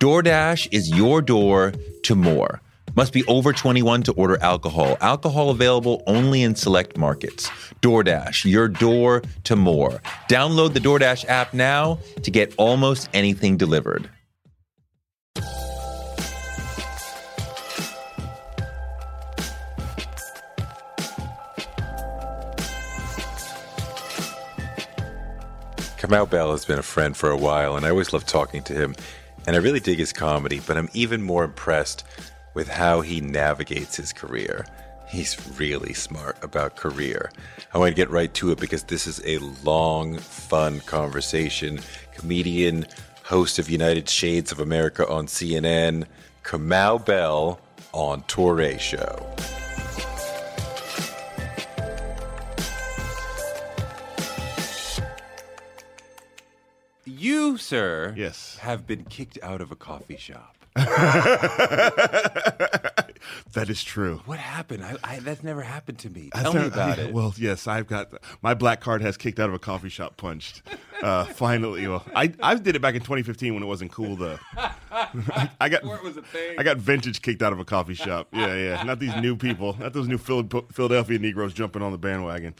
DoorDash is your door to more. Must be over 21 to order alcohol. Alcohol available only in select markets. DoorDash, your door to more. Download the DoorDash app now to get almost anything delivered. Kamau Bell has been a friend for a while, and I always love talking to him. And I really dig his comedy, but I'm even more impressed with how he navigates his career. He's really smart about career. I want to get right to it because this is a long, fun conversation. Comedian, host of United Shades of America on CNN, Kamau Bell on Toure Show. You, sir, Yes. have been kicked out of a coffee shop. That is true. What happened? I, I, that's never happened to me. Tell me not- about yeah, it. Well, yes, I've got my black card has kicked out of a coffee shop punched. Uh, finally, well, I I did it back in 2015 when it wasn't cool though. I, I got was a thing. I got vintage kicked out of a coffee shop. Yeah, yeah. Not these new people. Not those new Philadelphia Negroes jumping on the bandwagon.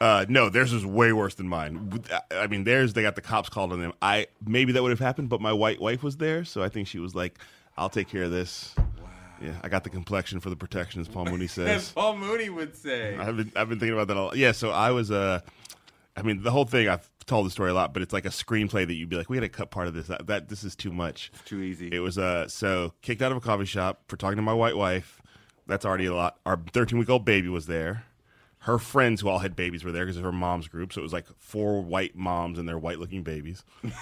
Uh, no, theirs is way worse than mine. I mean, theirs they got the cops called on them. I maybe that would have happened, but my white wife was there, so I think she was like, "I'll take care of this." Yeah, I got the complexion for the protection, as Paul Mooney says. Paul Mooney would say. I've been I've been thinking about that a lot. Yeah, so I was uh I mean the whole thing I've told the story a lot, but it's like a screenplay that you'd be like, we got to cut part of this. That, that this is too much. It's too easy. It was uh so kicked out of a coffee shop for talking to my white wife. That's already a lot. Our 13 week old baby was there. Her friends who all had babies were there because of her mom's group. So it was like four white moms and their white looking babies.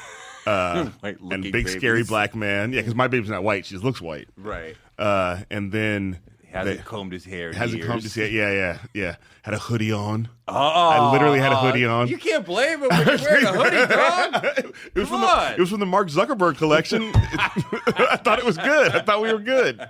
Uh, White-looking and big scary black man. Yeah, because my baby's not white. She just looks white. Right. Uh, and then Hasn't they- combed his hair. hasn't years. to see it. Yeah, yeah, yeah. Had a hoodie on. Oh, I literally had a hoodie on. You can't blame him when you're wearing a hoodie, dog. It was Come from the on. it was from the Mark Zuckerberg collection. I thought it was good. I thought we were good.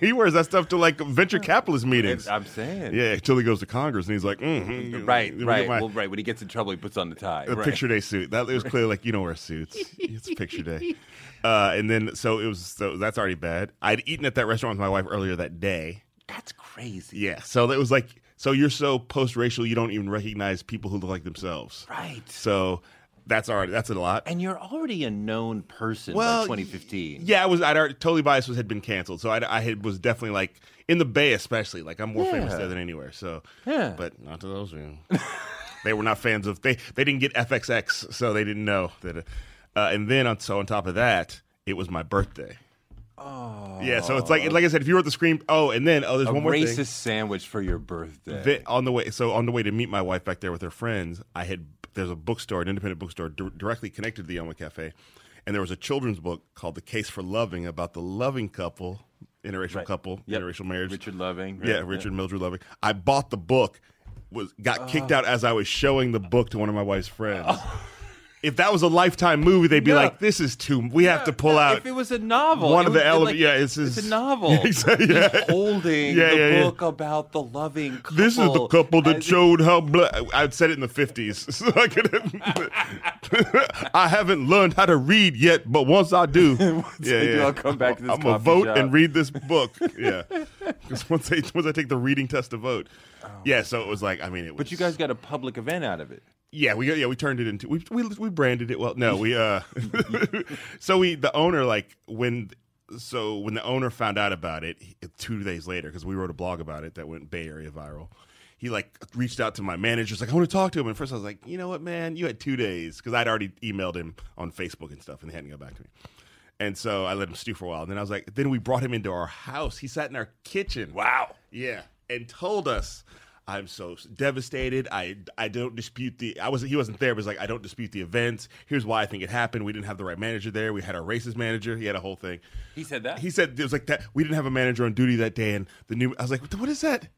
he wears that stuff to like venture capitalist meetings. I'm saying. yeah, until he goes to Congress and he's like, mm, Right, right. Well, right. When he gets in trouble, he puts on the tie. the right. picture day suit. That it was clearly like you don't wear suits. It's picture day. Uh, and then so it was so that's already bad. I'd eaten at that restaurant with my wife earlier that day. That's crazy. Yeah, so it was like so you're so post racial you don't even recognize people who look like themselves. Right. So that's already that's a lot. And you're already a known person Well, by 2015. Yeah, I was. I'd already, totally biased was had been canceled, so I, I had was definitely like in the Bay, especially. Like I'm more famous there than anywhere. So Yeah. but not to those people. they were not fans of they. They didn't get FXX, so they didn't know that. Uh, uh, and then on so on top of that, it was my birthday. Oh yeah, so it's like oh. like I said, if you were at the screen, oh, and then oh, there's A one more racist thing. sandwich for your birthday. Then on the way, so on the way to meet my wife back there with her friends, I had there's a bookstore, an independent bookstore dir- directly connected to the Elmwood Cafe, and there was a children's book called "The Case for Loving" about the loving couple, interracial Right. couple, Yep. interracial marriage. Richard Loving. yeah, right? Richard Mildred Loving. I bought the book, was got kicked out as I was showing the book to one of my wife's friends. Oh. If that was a lifetime movie, they'd be Yeah. like, "This is too. We have to pull No, out." If it was a novel, one of the would be ele- like- yeah, it's it's a novel. Exactly, yeah. He's holding Yeah, the yeah, yeah. book about the loving couple. This is the couple that showed how black. I'd said it in the fifties, so I. I haven't learned how to read yet, but once I do, I do, I'll come back to this I'm gonna vote shop. and read this book. Yeah, because once I once I take the reading test to vote, oh, yeah. So it was like, I mean, it was. Oh. But you guys got a public event out of it. Yeah, we yeah we turned it into we we we branded it well. No, we uh so we the owner like when so when the owner found out about it two days later because we wrote a blog about it that went Bay Area viral. He like reached out to my managers like I want to talk to him. And first I was like, you know what, man, you had two days because I'd already emailed him on Facebook and stuff and they hadn't got back to me. And so I let him stew for a while. And then I was like, then we brought him into our house. He sat in our kitchen. Wow. Yeah, and told us, I'm so devastated. I I don't dispute the. I was he wasn't there, but it's like I don't dispute the events. Here's why I think it happened. We didn't have the right manager there. We had our racist manager. He had a whole thing. He said that? He said it was like that. We didn't have a manager on duty that day, and the new. I was like, what is that?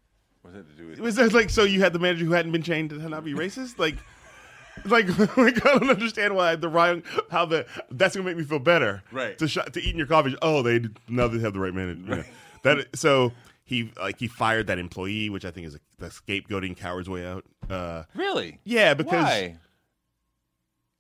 What's that to do with It was that like so you had the manager who hadn't been trained to not be racist, like. Like, like I don't understand why the right how the that's gonna make me feel better, Right. To sh- to eat in your coffee. Oh, they now they have the right manager. Yeah. That so he like he fired that employee, which I think is a, the scapegoating coward's way out. Uh, Really? yeah, because Why?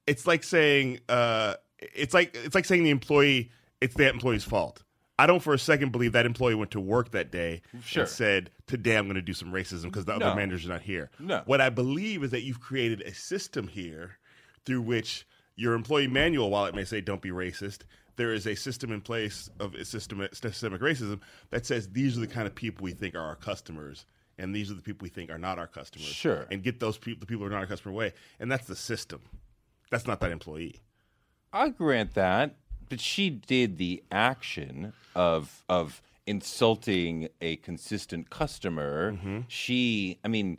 it's like saying uh, it's like it's like saying the employee it's that employee's fault. I don't for a second believe that employee went to work that day Sure. and said, "Today I'm going to do some racism because the No. other manager's are not here." No. What I believe is that you've created a system here through which your employee manual, while it may say "Don't be racist," there is a system in place of systemic, systemic racism that says these are the kind of people we think are our customers. And these are the people we think are not our customers. Sure. And get those people, the people who are not our customer, away. And that's the system. That's not that employee. I grant that, but she did the action of of insulting a consistent customer. Mm-hmm. She, I mean,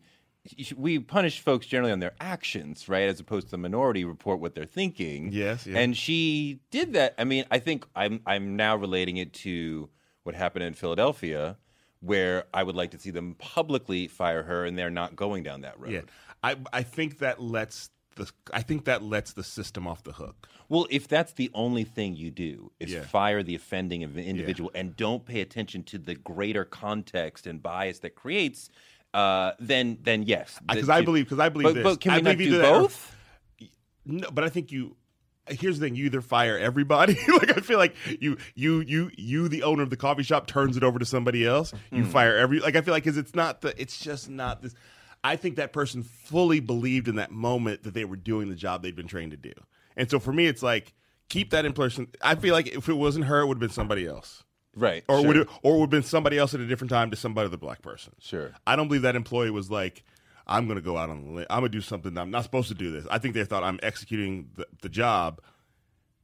we punish folks generally on their actions, right, as opposed to the minority report what they're thinking. Yes, yeah. and she did that. I mean, I think I'm I'm now relating it to what happened in Philadelphia. Where I would like to see them publicly fire her, and they're not going down that road. Yeah, I I think that lets the I think that lets the system off the hook. Well, if that's the only thing you do is Yeah. fire the offending of- individual and don't pay attention to the greater context and bias that creates, uh, then then yes, Because I believe because I believe But, this. but can I we not do or- both? No, but I think you. Here's the thing: you either fire everybody. like I feel like you, you, you, you, the owner of the coffee shop, turns it over to somebody else. You Hmm. fire every. Like I feel like because it's not the. It's just not this. I think that person fully believed in that moment that they were doing the job they'd been trained to do, and so for me, it's like keep that in person. I feel like if it wasn't her, it would have been somebody else. Right. or sure. would it, or would have been somebody else at a different time to somebody other black person. Sure. I don't believe that employee was like, I'm going to go out on the limb. I'm going to do something. I'm not supposed to do this. I think they thought I'm executing the, the job,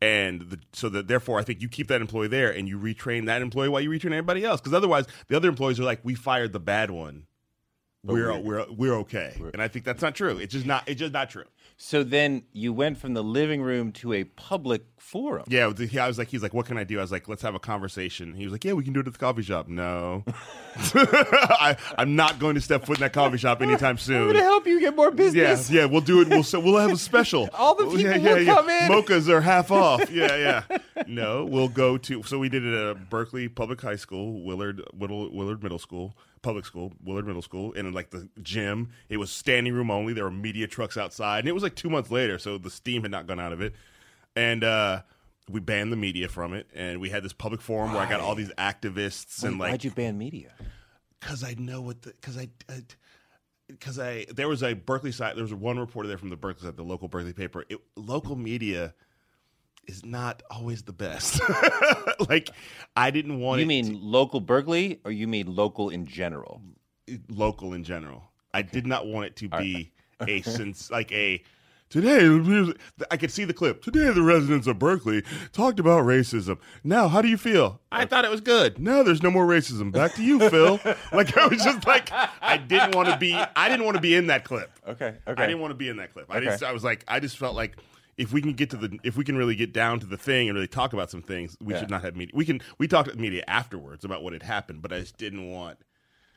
and the, so that therefore I think you keep that employee there and you retrain that employee while you retrain everybody else. Because otherwise, the other employees are like, we fired the bad one. We're, we- we're we're okay, and I think that's not true. It's just not. It's just not true. So then you went from the living room to a public forum. Yeah, I was like, he's like, what can I do? I was like, let's have a conversation. He was like, yeah, we can do it at the coffee shop. No, I, I'm not going to step foot in that coffee shop anytime soon. I'm going to help you get more business. yeah, yeah, we'll do it. We'll so we'll have a special. All the Well, yeah, people yeah, will yeah. come in. Mochas are half off. Yeah, yeah. No, we'll go to. So we did it at Berkeley Public High School, Willard Willard, Willard Middle School, public school, Willard Middle School, and in like the gym. It was standing room only. There were media trucks outside, and it was like two months later, so the steam had not gone out of it, and. uh we banned the media from it, and we had this public forum where I got all these activists and like Why'd you ban media? because I know what the because I. because I there was a Berkeleyside there was one reporter there from the Berkeleyside, the local Berkeley paper. It, local media is not always the best. like I didn't want You mean local Berkeley or you mean local in general? local in general. I did not want it to be a since like a today. I could see the clip. Today, the residents of Berkeley talked about racism. Now, how do you feel? I thought it was good. Now there's no more racism. Back to you, Phil. like I was just like I didn't want to be. I didn't want to be in that clip. Okay. Okay. I didn't want to be in that clip. I just I was like I just felt like if we can get to the if we can really get down to the thing and really talk about some things, we Yeah. should not have media. We can we talked to media afterwards about what had happened, but I just didn't want.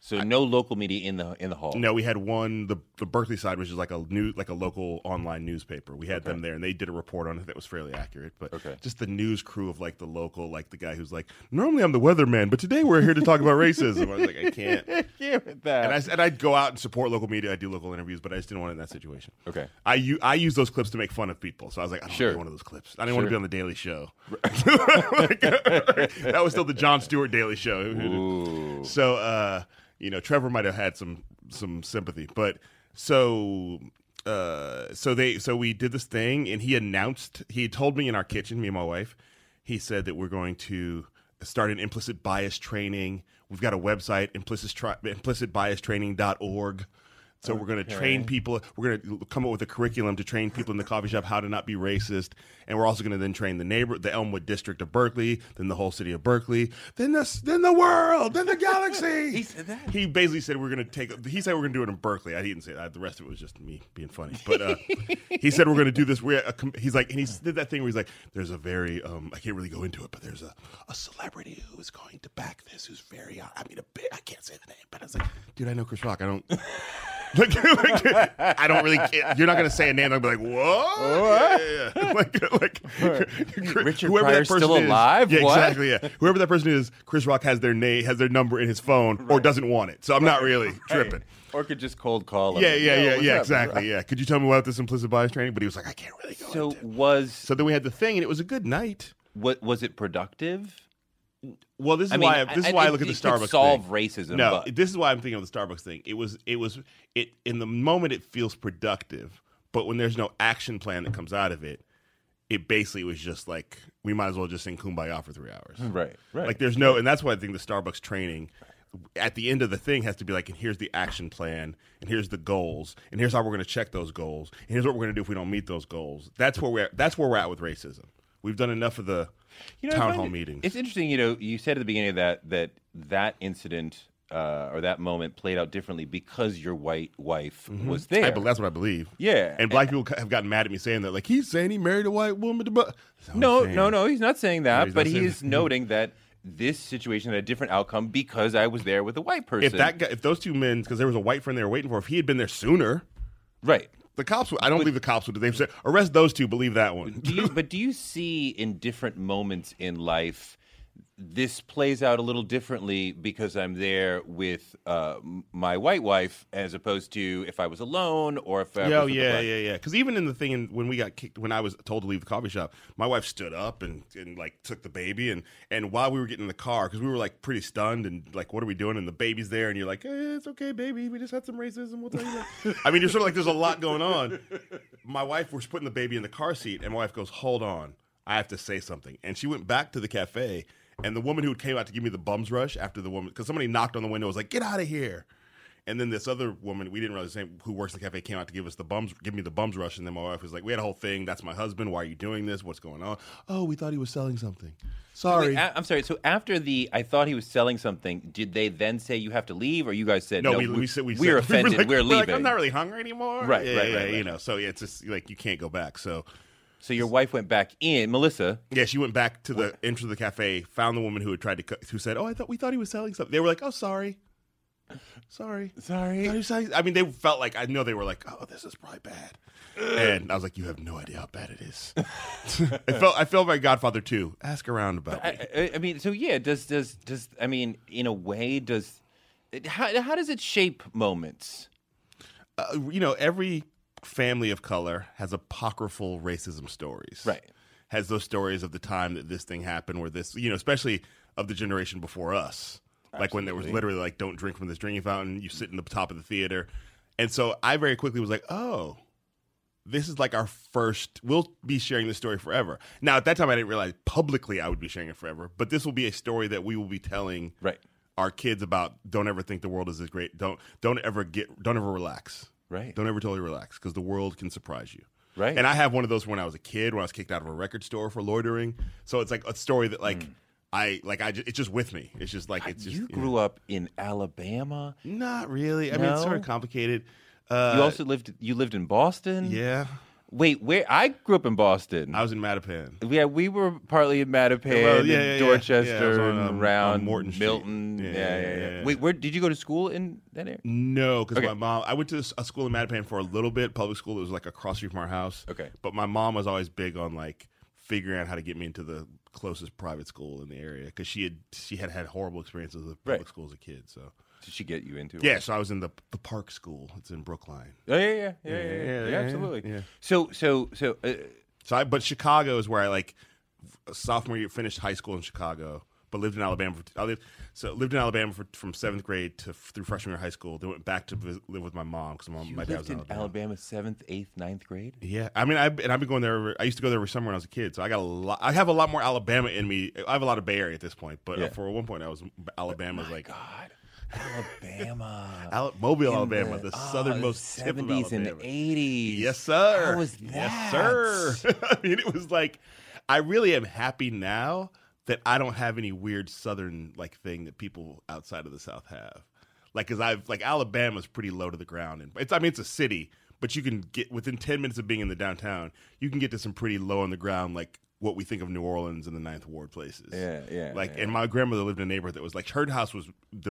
So no local media in the in the hall. No, we had one the the Berkeleyside, which is like a new like a local online newspaper. We had them there, and they did a report on it that was fairly accurate. But Okay. just the news crew of like the local, like the guy who's like, normally I'm the weatherman, but today we're here to talk about racism. I was like, I can't. I can't it that. And I and I'd go out and support local media. I do local interviews, but I just didn't want it in that situation. Okay. I u- I use those clips to make fun of people. So I was like, I don't Sure. want one of those clips. I didn't want to be on the Daily Show. That was still the Jon Stewart Daily Show. Ooh. So uh, you know, Trevor might have had some some sympathy, but so uh, so they so we did this thing, and he announced he told me in our kitchen, me and my wife, he said that we're going to start an implicit bias training. We've got a website, implicit tri- implicitbiastraining.org. So we're going to train people. We're going to come up with a curriculum to train people in the coffee shop how to not be racist, and we're also going to then train the neighbor, the Elmwood district of Berkeley, then the whole city of Berkeley, then the then the world, then the galaxy. He said that? He basically said we're going to take. He said we're going to do it in Berkeley. I didn't say that. The rest of it was just me being funny. But uh, he said we're going to do this. We're a, he's like, and he did that thing where he's like, "There's a very um, I can't really go into it, but there's a, a celebrity who is going to back this. Who's very I mean a bit. I can't say the name, but I was like, dude, I know Chris Rock. I don't. like, I don't really. Care. You're not going to say a name. I'll be like, what? Yeah, yeah, yeah. Like, like Richard whoever that person still is- alive? Yeah, What? exactly. Yeah, whoever that person is, Chris Rock has their name, has their number in his phone, or doesn't want it. So I'm not really tripping. Or could just cold call him. Yeah, yeah, Yo, yeah, yeah, up? exactly. Yeah. Could you tell me about this implicit bias training? But he was like, I can't really go. So into was so then we had the thing, and it was a good night. what was it productive? Well, this is I mean, why I, this is why I look at the it could Starbucks solve thing. racism. No, but this is why I'm thinking of the Starbucks thing. It was it was it in the moment it feels productive, but when there's no action plan that comes out of it, it basically was just like we might as well just sing Kumbaya for three hours. Mm, right, right. Like there's no, and that's why I think the Starbucks training at the end of the thing has to be like, and here's the action plan, and here's the goals, and here's how we're going to check those goals, and here's what we're going to do if we don't meet those goals. That's where we're at, that's where we're at with racism. We've done enough of the You know, town hall it- meetings. It's interesting. You know, you said at the beginning of that that that incident uh, or that moment played out differently because your white wife was there. Mm-hmm. I, that's what I believe. Yeah. and black people have gotten mad at me saying that, like he's saying he married a white woman. To bu-. That's what I'm no, no, no. He's not saying that, but he is that. noting that this situation had a different outcome because I was there with a white person. If that guy, if those two men, because there was a white friend they were waiting for, if he had been there sooner, right. the cops. would I don't believe the cops would. They've said arrest those two. Believe that one. Do you, but do you see in different moments in life this plays out a little differently because I'm there with uh, my white wife as opposed to if I was alone or if I Yeah, oh, was yeah, yeah, yeah. Because even in the thing, when we got kicked, when I was told to leave the coffee shop, my wife stood up and, and like took the baby, and and while we were getting in the car, because we were like pretty stunned and like, what are we doing? And the baby's there, and you're like, eh, it's okay, baby, we just had some racism. We'll tell you that. I mean, you're sort of like, there's a lot going on. My wife was putting the baby in the car seat, and my wife goes, hold on, I have to say something, and she went back to the cafe. And the woman who came out to give me the bums rush after the woman, because somebody knocked on the window, was like, "Get out of here!" And then this other woman, we didn't realize the same, who works in the cafe, came out to give us the bums, give me the bums rush. And then my wife was like, "We had a whole thing. That's my husband. Why are you doing this? What's going on?" Oh, we thought he was selling something. Sorry. Wait, I, am sorry. So after the, I thought he was selling something. Did they then say you have to leave, or you guys said no, no? we, we, said we we're said, we were offended. like- we're we're leaving. like, I'm not really hungry anymore. Right, yeah, right, yeah, right, You right. know, so yeah, it's just like you can't go back. So so your wife went back in, Melissa. yeah, she went back to the entrance of the cafe, found the woman who had tried to, cut, who said, "Oh, I thought we thought he was selling something." They were like, "Oh, sorry, sorry." Sorry. Thought he was selling- I mean, they felt like I know they were like, "Oh, this is probably bad," and I was like, "You have no idea how bad it is." I felt I felt like Godfather too. Ask around about me. I, I, I mean, so yeah, does does does I mean, in a way, does how how does it shape moments? Uh, you know, every family of color has apocryphal racism stories. Right. Has those stories of the time that this thing happened, where this, you know, especially of the generation before us, like when there was literally like, "Don't drink from this drinking fountain." You sit in the top of the theater, and so I very quickly was like, "Oh." This is like our first. We'll be sharing this story forever. Now, at that time, I didn't realize publicly I would be sharing it forever. But this will be a story that we will be telling Right. our kids about don't ever think the world is as great don't don't ever get don't ever relax Right. don't ever totally relax because the world can surprise you Right. and i have one of those when i was a kid when i was kicked out of a record store for loitering so it's like a story that like i like i ju- it's just with me it's just like it's just you you know. grew up in Alabama. not really i mean it's sort of complicated uh You also lived. You lived in Boston. yeah Wait, where? I grew up in Boston. i was in mattapan yeah, we were partly in Mattapan, Well, yeah, yeah, yeah. Dorchester, Yeah, on, um, around on Morton Street. Milton. Yeah, Yeah, yeah. Wait, where did you go to school in that area? No, because Okay. my mom. I went to a school in Mattapan for a little bit, public school. It was like across the street from our house. Okay. but my mom was always big on like figuring out how to get me into the closest private school in the area because she had she had had horrible experiences with public Right. school as a kid. So did she get you into it? so I was in the the park school. It's in Brookline. Oh, yeah, yeah, yeah, yeah, yeah, absolutely. So, so, so, uh, so I, but Chicago is where I like sophomore year finished high school in Chicago, but lived in Alabama. For, I lived so lived in Alabama for, from seventh grade to through freshman year of high school. Then went back to visit, live with my mom because my, my dad was in Alabama. Alabama. seventh, eighth, ninth grade. Yeah, I mean, I and I've been going there. I used to go there every summer when I was a kid, so I got a lot. I have a lot more Alabama in me. I have a lot of Bay Area at this point, but yeah. for one point, I was Alabama's oh like God. Alabama. Al- Mobile, In Alabama, the, ah, southernmost tip of 70s and 80s. Yes, sir. How was that? Yes, sir. I mean, it was like, I really am happy now that I don't have any weird southern like thing that people outside of the South have. Like, cause I've like Alabama's pretty low to the ground, and it's I mean it's a city, but you can get within ten minutes of being in the downtown, you can get to some pretty low on the ground like what we think of New Orleans and the Ninth Ward places. Yeah, yeah, Like, yeah. and my grandmother lived in a neighborhood that was like her house was the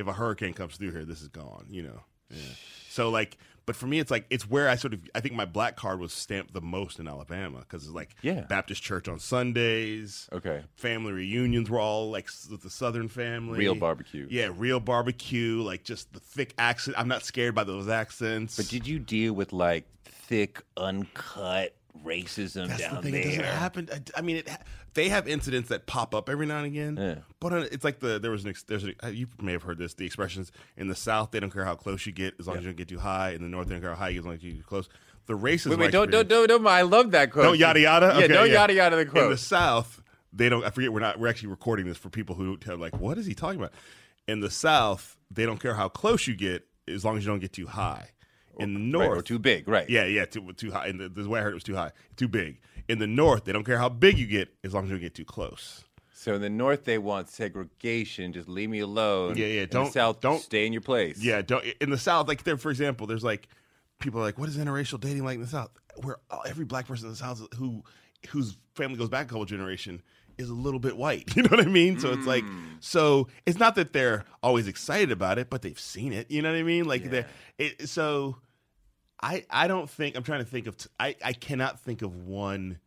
if a hurricane comes through here, this is gone. You know. Yeah. So like, but for me, it's like it's where I sort of I think my black card was stamped the most in Alabama because it's like Yeah. Baptist church on Sundays. Okay. Family reunions were all like with the Southern family. Real barbecue. Yeah, real barbecue. Like just the thick accent. I'm not scared by those accents. But did you deal with like thick, uncut racism That's down the thing. there? It doesn't happen. I, I mean, it, ha- they have incidents that pop up every now and again. Yeah. But uh, it's like the there was an ex, there's a, uh, you may have heard this. The expressions in the South they don't care how close you get as long as you don't get too high. In the North they don't care how high you get as long as you get close. The racist. Wait, wait, don't, don't, don't, don't. I love that quote. Don't yada yada. Yeah, Okay, don't yada yada the quote In the South, they don't. I forget. We're not. We're actually recording this for people who tell like, what is he talking about? In the South, they don't care how close you get as long as you don't get too high. In the Right, North, or too big, right? yeah, yeah, too, too high. And the, the way I heard it was too high, too big. In the north, they don't care how big you get as long as you don't get too close. So in the North, they want segregation. Just leave me alone. Yeah, yeah, don't- the South, don't- stay in your place. Yeah, don't, in the south, like there, for example, there's like people are like, what is interracial dating like in the south? Where every black person in the south who whose family goes back a couple generation is a little bit white. You know what I mean? So it's like, hmm. so it's not that they're always excited about it, but they've seen it. You know what I mean? Like, they so I I don't think I'm trying to think of t- I I cannot think of one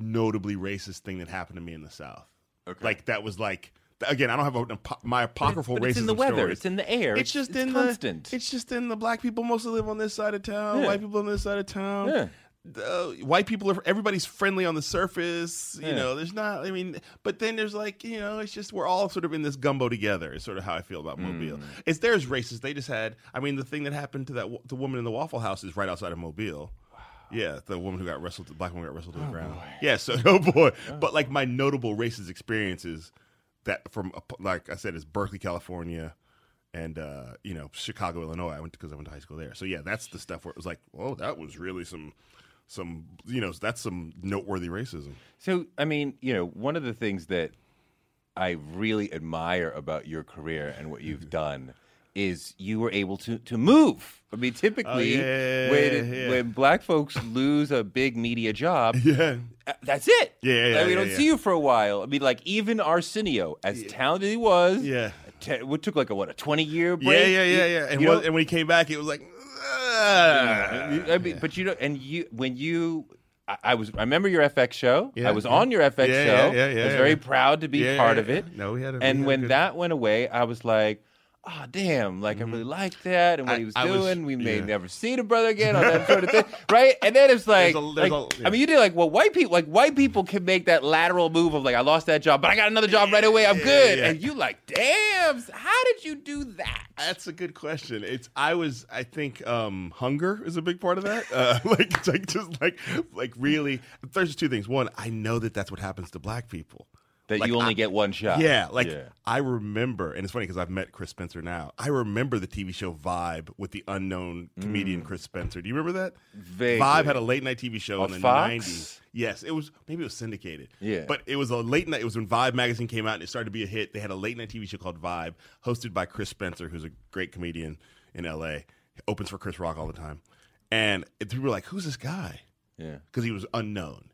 notably racist thing that happened to me in the South. Okay. Like that was like again, I don't have a, my But it's, apocryphal but racism it's in the weather. stories. It's in the air. It's just in constant. the it's just in the black people mostly live on this side of town, Yeah. white people on this side of town. Yeah. The, white people are everybody's friendly on the surface, you Yeah. know. There's not, I mean, but then there's like, you know, it's just we're all sort of in this gumbo together. Is sort of how I feel about Mobile. Mm. It's there's racist. They just had, I mean, the thing that happened to that the woman in the Waffle House is right outside of Mobile. Yeah, the woman who got wrestled, the black woman got wrestled to the ground. Yeah, so oh boy, but like my notable racist experiences that from like I said, is Berkeley, California, and uh, you know Chicago, Illinois. I went because I went to high school there. So yeah, that's the stuff where it was like, oh, that was really some some you know that's some noteworthy racism. So, I mean, you know, one of the things that I really admire about your career and what you've done is you were able to to move. I mean, typically Oh, yeah, when yeah. when black folks lose a big media job, Yeah, uh, that's it. Yeah, yeah, Like, yeah, we don't see you for a while. I mean, like even Arsenio, as talented he was, Yeah. te- it took like a what a twenty year break. yeah, yeah, yeah, yeah. And, You know- and when he came back, it was like, ah. I mean, but you know, and you when you. I- I was. I remember your FX show. Yeah, I was yeah. on your FX Yeah, show. yeah, yeah, yeah, I was yeah. very proud to be Yeah, part yeah, of it. No, we had a- and had when good- that went away, I was like, "Oh, damn! Like I really liked that and what I- he was I was- doing. we may yeah. never see the brother again on that sort of thing, right?" And then it's like, There's a- there's like a- I mean, you did like well, white people, like white people can make that lateral move of like, I lost that job, but I got another job right away. I'm Yeah, good. yeah. And you like, damn, how did you do that? That's a good question. It's I was I think um hunger is a big part of that. Uh like like just like like really there's two things. One, I know that that's what happens to black people. That Like, you only I- get one shot. Yeah, like Yeah. I remember, and it's funny because I've met Chris Spencer now. I remember the TV show Vibe with the unknown comedian Chris Spencer. Do you remember that? Mm. Vaguely. Vibe had a late night TV show On in the '90s. Yes, it was maybe it was syndicated. Yeah. but it was a late night. It was when Vibe magazine came out and it started to be a hit. They had a late night TV show called Vibe, hosted by Chris Spencer, who's a great comedian in LA. Opens for Chris Rock all the time, and people were like, "Who's this guy?" Yeah. because he was unknown.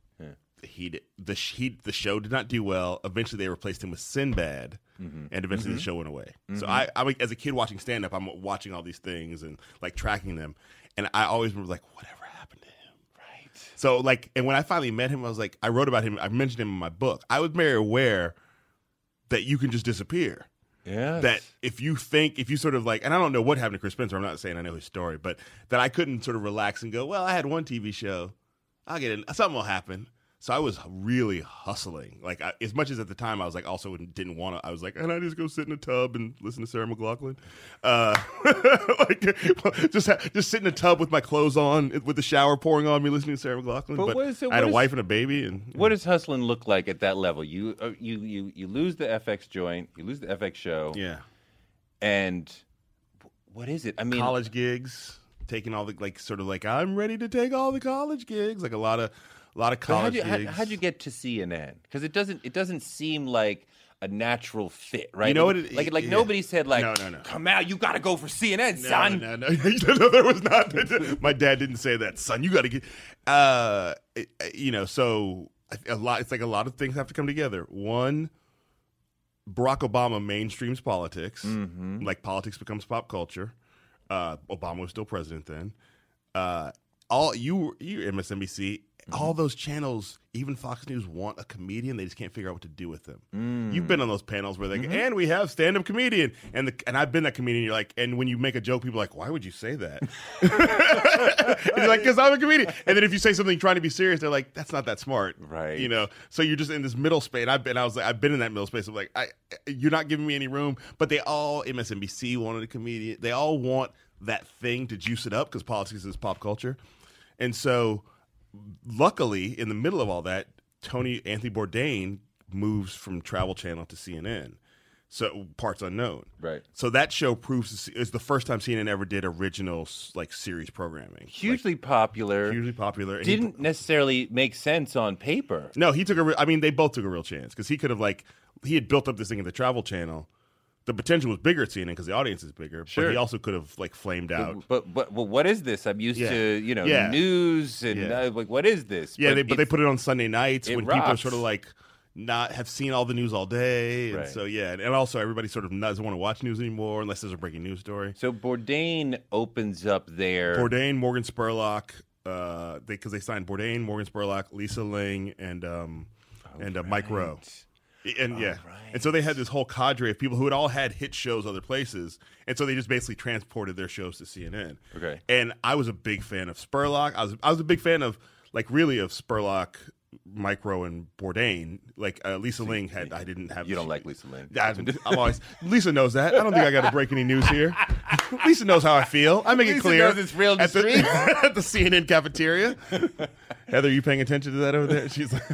He did, the he, the show did not do well. Eventually, they replaced him with Sinbad, Mm-hmm. and eventually the show went away. So I, I, as a kid watching stand up, I'm watching all these things and like tracking them, and I always remember like, whatever happened to him? Right. So like, and when I finally met him, I was like, I wrote about him. I mentioned him in my book. I was very aware that you can just disappear Yeah. that if you think if you sort of like and I don't know what happened to Chris Spencer, I'm not saying I know his story, but that I couldn't sort of relax and go, well, I had one TV show, I'll get in, something will happen. So I was really hustling, like I, as much as at the time I was like also didn't want to. I was like, and I just go sit in a tub and listen to Sarah McLachlan, uh, like just ha- just sit in a tub with my clothes on, with the shower pouring on me, listening to Sarah McLachlan. But But, what is it- I had what a is- wife and a baby, and What does hustling look like at that level? You uh, you you you lose the FX joint, you lose the FX show, yeah, and what is it? I mean, college gigs, taking all the like sort of like I'm ready to take all the college gigs, like a lot of a lot of but how'd college you, how, how'd you get to CNN? Because it doesn't it doesn't seem like a natural fit, right? You know what it- like like yeah. nobody said like, No, no, no. come out, you got to go for CNN, no, son. no, no, no, no, there was not. My dad didn't say that, son. You got to get, uh, it- you know. So a lot. It's like a lot of things have to come together. One, Barack Obama mainstreams politics. Mm-hmm. Like politics becomes pop culture. Uh, Obama was still president then. Uh, all you, you MSNBC, Mm-hmm. all those channels, even Fox News, want a comedian. They just can't figure out what to do with them. Mm. You've been on those panels where they Mm-hmm. go, and we have stand up comedian, and the, and I've been that comedian. You're like, and when you make a joke, people are like, why would you say that? you're like, because I'm a comedian. And then if you say something trying to be serious, they're like, that's not that smart, Right. You know. So you're just in this middle space. I've been, I was like, I've been in that middle space of like, I, you're not giving me any room. But they all, MSNBC wanted a comedian. They all want that thing to juice it up because politics is pop culture, and so luckily, in the middle of all that, Tony Anthony Bourdain moves from Travel Channel to CNN. So parts unknown, Right. So that show proves is the first time CNN ever did original like series programming. Hugely popular. Hugely popular. didn't necessarily make sense on paper. no, he took a. Re- I mean, they both took a real chance because he could have like he had built up this thing at the Travel Channel. The potential was bigger at CNN because the audience is bigger. Sure. But he also could have like flamed out. But but but what is this? I'm used Yeah. to you know Yeah. news and Yeah. uh, like what is this? Yeah, they, but they put it on Sunday nights when people are sort of like not have seen all the news all day, and Right. so yeah, and, and also everybody sort of doesn't want to watch news anymore unless there's a breaking news story. So Bourdain opens up there. Bourdain, Morgan Spurlock, uh, they because they signed Bourdain, Morgan Spurlock, Lisa Ling, and um, and uh, Mike Rowe. And yeah, and so they had this whole cadre of people who had all had hit shows other places, and so they just basically transported their shows to CNN. Okay. And I was a big fan of Spurlock. I was I was a big fan of like really of Spurlock Mike Rowe and Bourdain. Like uh, Lisa Ling had, I didn't have. You don't like Lisa Ling. I, I'm always Lisa knows that. I don't think I got to break any news here. Lisa knows how I feel. I make it clear. knows it's real at the, at the CNN cafeteria. Heather, you paying attention to that over there? She's like,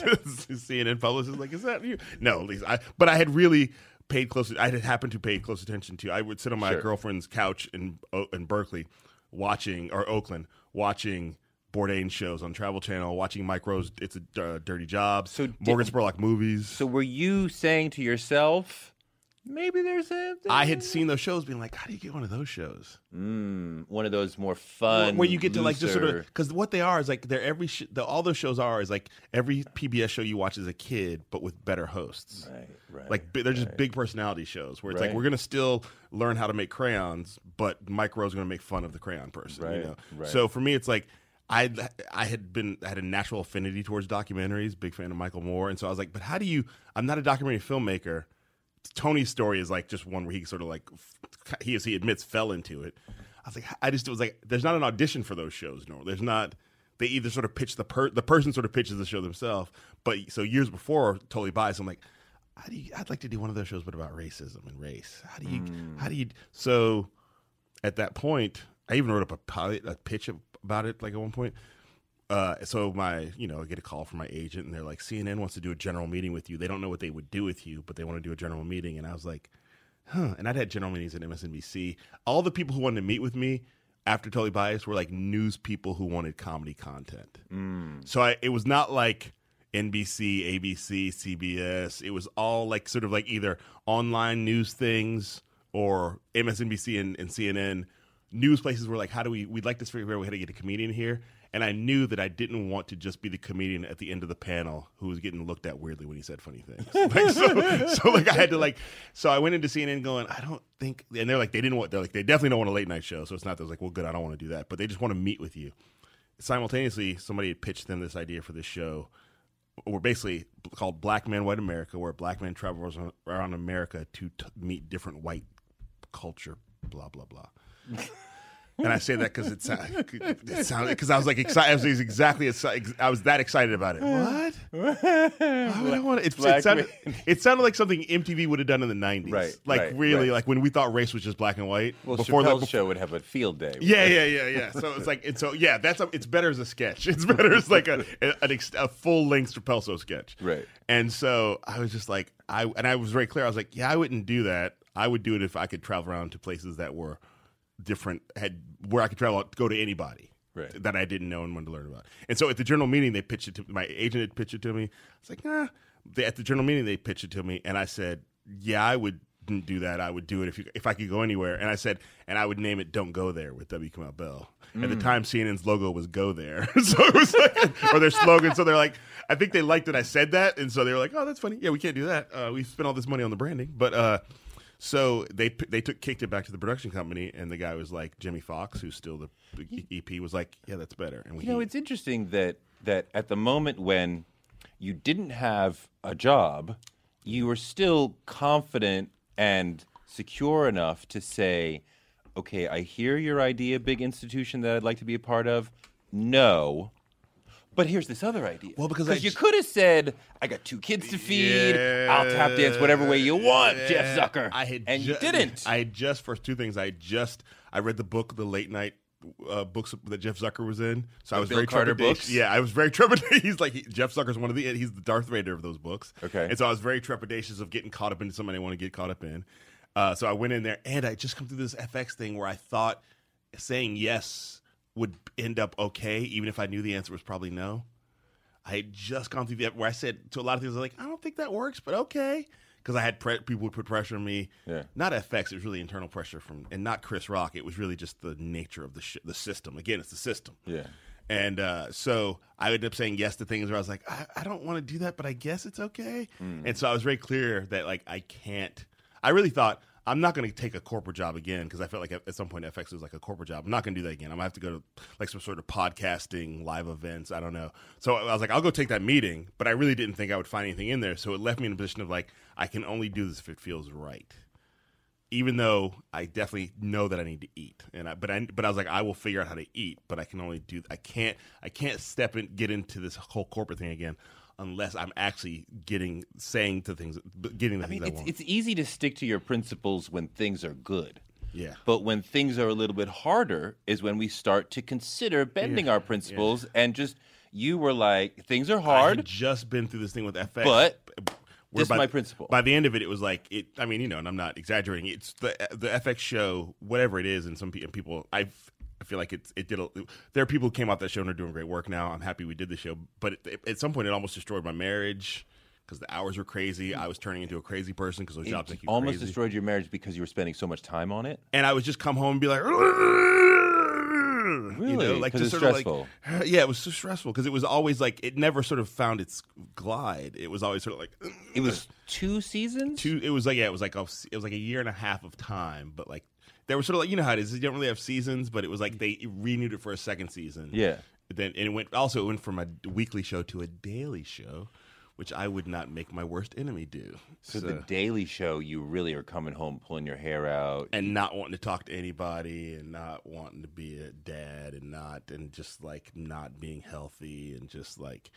CNN publicist like, is that you? No, Lisa. I, but I had really paid close. I had happened to pay close attention to. I would sit on my Sure. girlfriend's couch in in Berkeley, watching or Oakland, watching. Bourdain shows on Travel Channel, watching Mike Rowe's. It's a uh, dirty job. So did- Morgan Spurlock movies. So were you saying to yourself, maybe there's a I had seen those shows, being like, "How do you get one of those shows?" mm, one of those more fun, where you get to like just sort of because what they are is like they're every sh- the, all those shows are is like every PBS show you watch as a kid, but with better hosts. Right, right, Like they're just big personality shows where it's like we're gonna still learn how to make crayons, but Mike Rowe's gonna make fun of the crayon person. You Right, know? right. So for me, it's like. I I had been I had a natural affinity towards documentaries, big fan of Michael Moore, and so I was like, but how do you? I'm not a documentary filmmaker. Tony's story is like just one where he sort of like he as he admits fell into it. I was like, I just it was like, there's not an audition for those shows. No, there's not. They either sort of pitch the per the person sort of pitches the show themselves. But so years before, totally biased. I'm like, how do you? I'd like to do one of those shows, but about racism and race. How do you? How do you? So at that point, I even wrote up a pilot, a pitch about it, like at one point. Uh, so my, you know, I get a call from my agent, and they're like, CNN wants to do a general meeting with you. They don't know what they would do with you, but they want to do a general meeting. And I was like, huh. And I'd had general meetings at MSNBC. All the people who wanted to meet with me after Totally Biased were like news people who wanted comedy content. So I, it was not like NBC, ABC, CBS. It was all like sort of like either online news things or MSNBC and, and CNN news places were like, how do we, we'd like to figure out how to get a comedian here. And I knew that I didn't want to just be the comedian at the end of the panel who was getting looked at weirdly when he said funny things. Like, so, so like I had to like, so I went into CNN going, I don't think, and they're like, they didn't want, they're like, they definitely don't want a late night show. So it's not that was like, well, good, I don't want to do that, but they just want to meet with you. Simultaneously, somebody had pitched them this idea for this show we're basically called Black Man White America, where black men travel around America to t- meet different white culture, blah blah blah. and I say that because uh, it, sou- it sounded because I was like excited. I was exactly I was that excited about it. What? Why would I want it? It, it, sounded, it sounded like something MTV would have done in the '90s, Right, Like right, really, right. like when we thought race was just black and white. Well, before Chappelle's that, show would have a field day. yeah, yeah, yeah, yeah. So it's like, it's so yeah. That's a, it's better as a sketch. It's better as like a a full length show sketch. Right. And so I was just like, I and I was very clear. I was like, yeah, I wouldn't do that. I would do it if I could travel around to places that were different, had where I could travel go to anybody. Right. That I didn't know and wanted to learn about. And so at the journal meeting, they pitched it to my agent had pitched it to me. I was like, nah. They, at the journal meeting, they pitched it to me, and I said, yeah, I would do that. I would do it if you, if I could go anywhere. And I said, and I would name it "Don't Go There" with W. Kamau Bell. At the time, CNN's logo was "Go There," so it was like, or their slogan. So they're like, I think they liked that I said that, and so they were like, "Oh, that's funny. Yeah, we can't do that. Uh, we spent all this money on the branding." But uh, so they they took kicked it back to the production company, and the guy was like, Jimmy Fox, who's still the EP, was like, "Yeah, that's better." And we, You know, it's interesting that that at the moment when you didn't have a job, you were still confident and secure enough to say, "Okay, I hear your idea, big institution that I'd like to be a part of." No. But here's this other idea. Well, because I you j- could have said, "I got two kids to feed. I'll tap dance whatever way you want, Jeff Zucker." I had and ju- you didn't. I had just for two things. I just I read the book, the late night uh, books that Jeff Zucker was in. So I was Bill very Carter trepidatious. books? Yeah, I was very trepidatious. He's like he, Jeff Zucker's one of the he's the Darth Vader of those books. Okay. and so I was very trepidatious of getting caught up into something I want to get caught up in. Uh, so I went in there, and I just come through this FX thing where I thought saying yes would end up okay, even if I knew the answer was probably no. I had just gone through that where I said to a lot of things, I was like, I don't think that works, but okay. Because I had pre- people would put pressure on me. Yeah. Not FX, it was really internal pressure from, and not Chris Rock. It was really just the nature of the sh- the system. Again, it's the system. Yeah. And uh, so I ended up saying yes to things where I was like, I, I don't want to do that, but I guess it's okay. And so I was very clear that like I can't. I really thought I'm not going to take a corporate job again because I felt like at, some point FX was like a corporate job. I'm not going to do that again. I'm going to have to go to like some sort of podcasting, live events. I don't know. So I was like, I'll go take that meeting, but I really didn't think I would find anything in there. So it left me in a position of like, I can only do this if it feels right. even though I definitely know that I need to eat, and I, but I but I was like, I will figure out how to eat, but I can only do I can't I can't step in get into this whole corporate thing again unless I'm actually getting saying to things, getting the I things mean, I it's, want. it's easy to stick to your principles when things are good. yeah, But when things are a little bit harder is when we start to consider bending our principles and just you were like things are hard. just been through this thing with FX, But this is my principle. By the end of it, it was like it. I mean, you know, and I'm not exaggerating. It's the the FX show, whatever it is, and some pe- and people. I I feel like it's it did. A, there are people who came off that show and are doing great work now. I'm happy we did the show, but it, at some point, it almost destroyed my marriage because the hours were crazy. I was turning into a crazy person because those It jobs make you almost crazy. destroyed your marriage because you were spending so much time on it. and I would just come home and be like, you know, Really? like just sort of like, yeah, it was so stressful because it was always like it never sort of found its glide. It was always sort of like It was two seasons. two. It was like yeah, it was like a, it was like a year and a half of time, but like they were sort of like you know how it is. You don't really have seasons, but it was like they renewed it for a second season. Yeah. Then and it went also it went from a weekly show to a daily show, which I would not make my worst enemy do. So the Daily Show, you really are coming home, pulling your hair out. and not wanting to talk to anybody and not wanting to be a dad and not and just like not being healthy and just like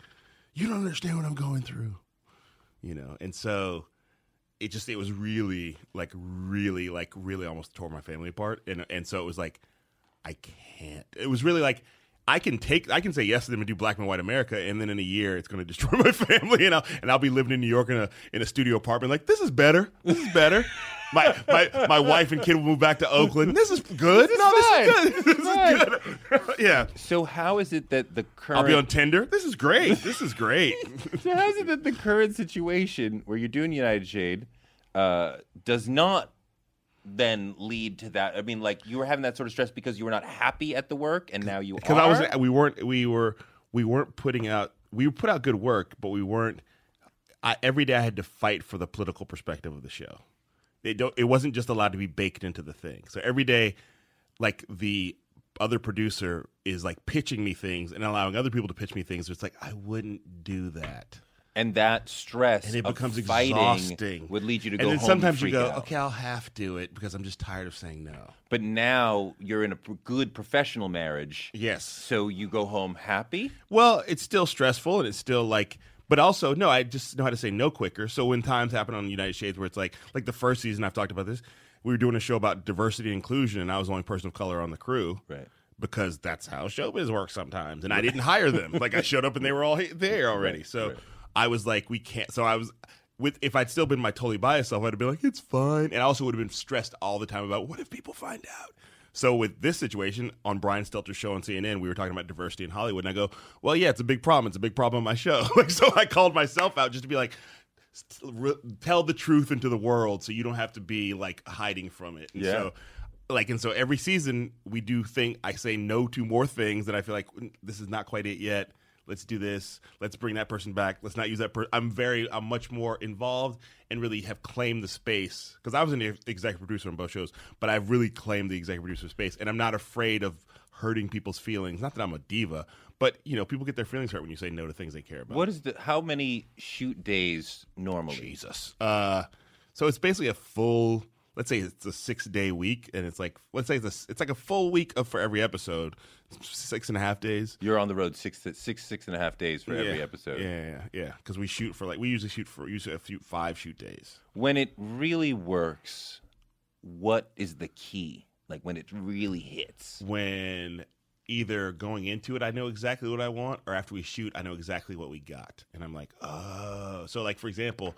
you don't understand what I'm going through you know and so it just it was really like really like really almost tore my family apart. And and so it was like I can't it was really like I can take I can say yes to them and do black and white America and then in a year it's going to destroy my family and I'll and I'll be living in New York in a in a studio apartment like this is better this is better. My my my wife and kid will move back to Oakland. This is good. No this is good. This is good. Yeah. So how is it that the current I'll be on Tinder. This is great. This is great. So how is it that the current situation where you're doing United Shade uh, does not then lead to that? I mean, like you were having that sort of stress because you were not happy at the work, and now you because. I was we weren't we were we weren't putting out we put out good work, but we weren't. I, every day I had to fight for the political perspective of the show. It don't. It wasn't just allowed to be baked into the thing. So every day, like the other producer is like pitching me things and allowing other people to pitch me things. It's like I wouldn't do that. And that stress And it of becomes fighting exhausting. would lead you to and go then home. sometimes and you go, out. okay, I'll have to do it because I'm just tired of saying no. But now you're in a good professional marriage, Yes. so you go home happy. Well, it's still stressful and it's still like but also no, I just know how to say no quicker. So when times happen on United Shades where it's like like the first season I've talked about this, we were doing a show about diversity and inclusion and I was the only person of color on the crew. Right. Because that's how showbiz works sometimes. And I didn't hire them. Like I showed up and they were all there already. So I was like, we can't so I was with if I'd still been my totally biased self, I'd have been like, it's fine. And I also would have been stressed all the time about what if people find out? So with this situation on Brian Stelter's show on CNN, we were talking about diversity in Hollywood, and I go, "Well, yeah, it's a big problem. It's a big problem on my show." like, so I called myself out just to be like, "Tell the truth into the world, so you don't have to be like hiding from it." And Yeah. So, like, and so every season we do think I say no to more things that I feel like "Mm, this is not quite it yet. Let's do this. Let's bring that person back. Let's not use that person. I'm very, I'm much more involved and really have claimed the space because I was an executive producer on both shows, but I've really claimed the executive producer space, and I'm not afraid of hurting people's feelings. Not that I'm a diva, but you know, people get their feelings hurt when you say no to things they care about. What is the? How many shoot days normally? Jesus. Uh, so it's basically a full. Let's say it's a six day week, and it's like let's say it's, a, it's like a full week of for every episode, six and a half days. You're on the road six, six, six and a half days for every episode. Yeah, yeah, yeah. Because we shoot for like we usually shoot for usually a few five shoot days. When it really works, what is the key? Like when it really hits. When either going into it, I know exactly what I want, or after we shoot, I know exactly what we got, and I'm like, oh. So like for example,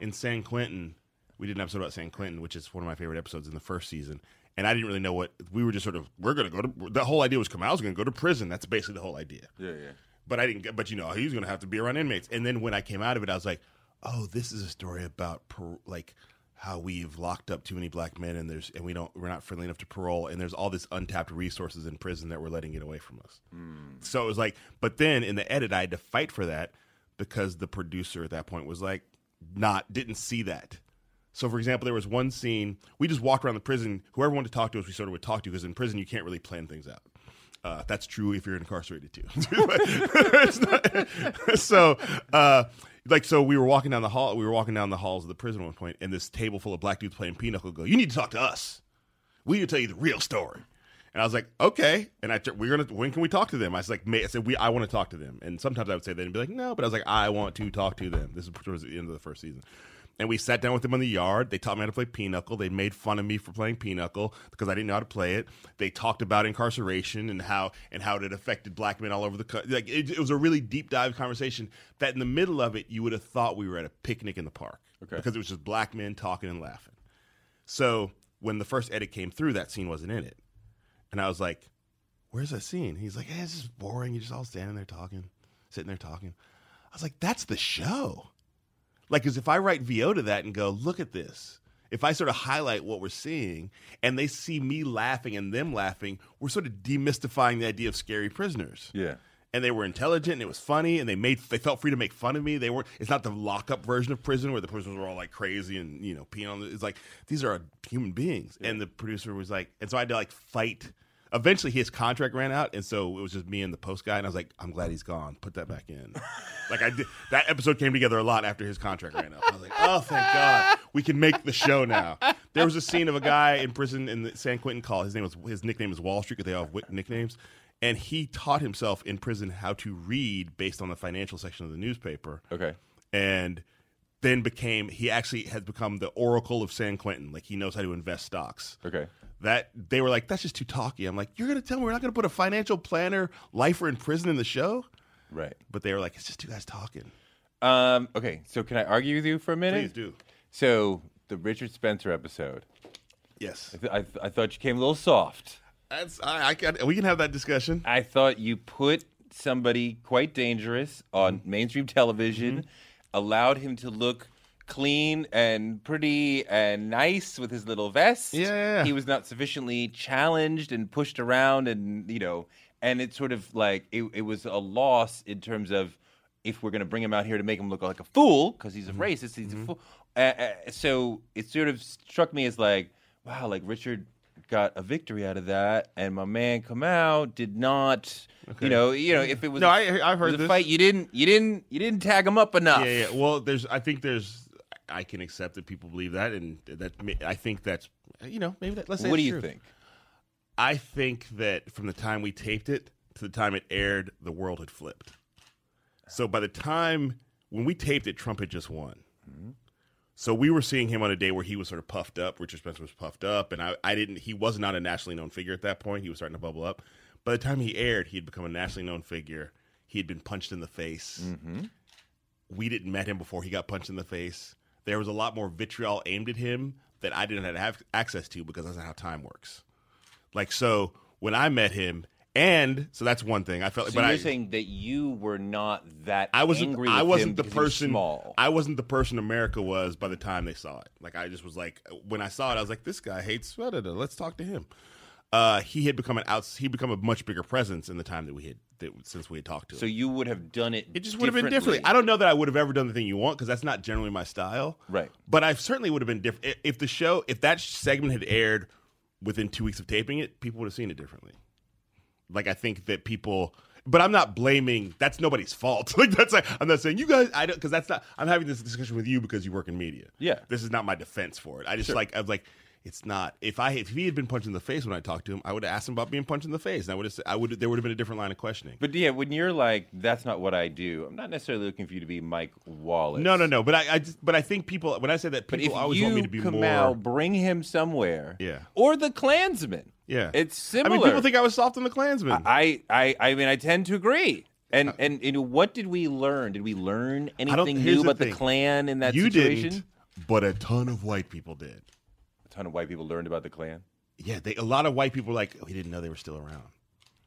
in San Quentin, we did an episode about San Quentin, which is one of my favorite episodes in the first season. And I didn't really know what we were just sort of we're gonna go to the whole idea was Kamau's gonna go to prison. That's basically the whole idea. Yeah, yeah. But I didn't get. But you know, he was going to have to be around inmates. And then when I came out of it, I was like, oh, this is a story about par- like how we've locked up too many black men, and there's and we don't we're not friendly enough to parole, and there's all this untapped resources in prison that we're letting get away from us. Hmm. So it was like, but then in the edit, I had to fight for that because the producer at that point was like, not didn't see that. So, for example, there was one scene we just walked around the prison. Whoever wanted to talk to us, we sort of would talk to because in prison you can't really plan things out. Uh, that's true if you're incarcerated too. So, uh, like, so we were walking down the hall. We were walking down the halls of the prison one point, and this table full of black dudes playing pinochle go, "You need to talk to us. We need to tell you the real story." And I was like, "Okay." And I, we're gonna. When can we talk to them? I was like, "Ma- I said, "We, I want to talk to them." And sometimes I would say and be like, "No," but I was like, "I want to talk to them." This is towards the end of the first season. And we sat down with them in the yard. They taught me how to play pinochle. They made fun of me for playing pinochle because I didn't know how to play it. They talked about incarceration and how and how it had affected black men all over the country. Like it, it was a really deep dive conversation. That in the middle of it, you would have thought we were at a picnic in the park Okay. because it was just black men talking and laughing. So when the first edit came through, that scene wasn't in it, and I was like, "Where's that scene?" He's like, "Eh, "It's just boring. You're just all standing there talking, sitting there talking." I was like, "That's the show." Like, because if I write VO to that and go, look at this, if I sort of highlight what we're seeing and they see me laughing and them laughing, we're sort of demystifying the idea of scary prisoners. Yeah. And they were intelligent and it was funny and they made they felt free to make fun of me. They weren't it's not the lockup version of prison where the prisoners were all like crazy and you know peeing on the, it's like these are human beings. And the producer was like and so I had to like fight Eventually, his contract ran out, and so it was just me and the post guy. And I was like, "I'm glad he's gone. Put that back in." like I did. That episode came together a lot after his contract ran out. I was like, "Oh, thank God, we can make the show now." There was a scene of a guy in prison in the San Quentin call. His name was his nickname is Wall Street because they all have nicknames, and he taught himself in prison how to read based on the financial section of the newspaper Okay. and then became he actually has become the oracle of San Quentin. Like he knows how to invest stocks. Okay. That they were like, that's just too talky. I'm like, you're gonna tell me we're not gonna put a financial planner, lifer in prison in the show? Right. But they were like, it's just two guys talking. Um, okay. So can I argue with you for a minute? Please do. So the Richard Spencer episode, Yes, I, th- I, th- I thought you came a little soft. that's I, I can, we can have that discussion. I thought you put somebody quite dangerous on Mm-hmm. mainstream television, allowed him to look clean and pretty and nice with his little vest. Yeah, yeah, yeah. He was not sufficiently challenged and pushed around and you know, and it's sort of like it, it was a loss in terms of if we're going to bring him out here to make him look like a fool because he's a Mm-hmm. racist, he's a fool. Uh, uh, so it sort of struck me as like, wow, like Richard got a victory out of that, and my man Kamau did not. You know, you know, if it was No, I- I've heard was fight, you didn't, you didn't, you didn't tag him up enough. Yeah, yeah. Well, there's I think there's I can accept that people believe that, and that I think that's you know maybe that. Let's say What do you true. think? I think that from the time we taped it to the time it aired, the world had flipped. So by the time when we taped it, Trump had just won. So we were seeing him on a day where he was sort of puffed up. Richard Spencer was puffed up, and I, I didn't. He was not a nationally known figure at that point. He was starting to bubble up. By the time he aired, he had become a nationally known figure. He had been punched in the face. Mm-hmm. We didn't met him before he got punched in the face. There was a lot more vitriol aimed at him that I didn't have access to because that's not how time works. Like so, when I met him, and so that's one thing I felt. So but you're I, saying that you were not that I wasn't. angry I wasn't the was person. Small. I wasn't the person America was by the time they saw it. Like I just was like, when I saw it, I was like, this guy hates. da, Let's talk to him. Uh, he had become an out. He become a much bigger presence in the time that we had that, since we had talked to him. so you would have done it. It just would have been differently. I don't know that I would have ever done the thing you want because that's not generally my style. Right. But I certainly would have been different if the show, if that segment had aired within two weeks of taping it, people would have seen it differently. Like I think that people, but I'm not blaming. That's nobody's fault. like that's like, I'm not saying you guys. I don't because that's not. I'm having this discussion with you because you work in media. Yeah. This is not my defense for it. I just like I'm like. It's not. If I if he had been punched in the face when I talked to him, I would have asked him about being punched in the face, and I would have. said- I would. There would have been a different line of questioning. But yeah, when you're like, that's not what I do. I'm not necessarily looking for you to be Mike Wallace. No, no, no. But I, I just, but I think people when I say that people always want me to be come more. bring him somewhere. Yeah. Or the Klansman. Yeah, It's similar. I mean, people think I was soft on the Klansman. I, I, I mean, I tend to agree. And uh, and you know, what did we learn? Did we learn anything new the about the. Klan in that you situation? didn't, but a ton of white people did. A ton of white people learned about the Klan. Yeah, they, a lot of white people were like, oh, we didn't know they were still around.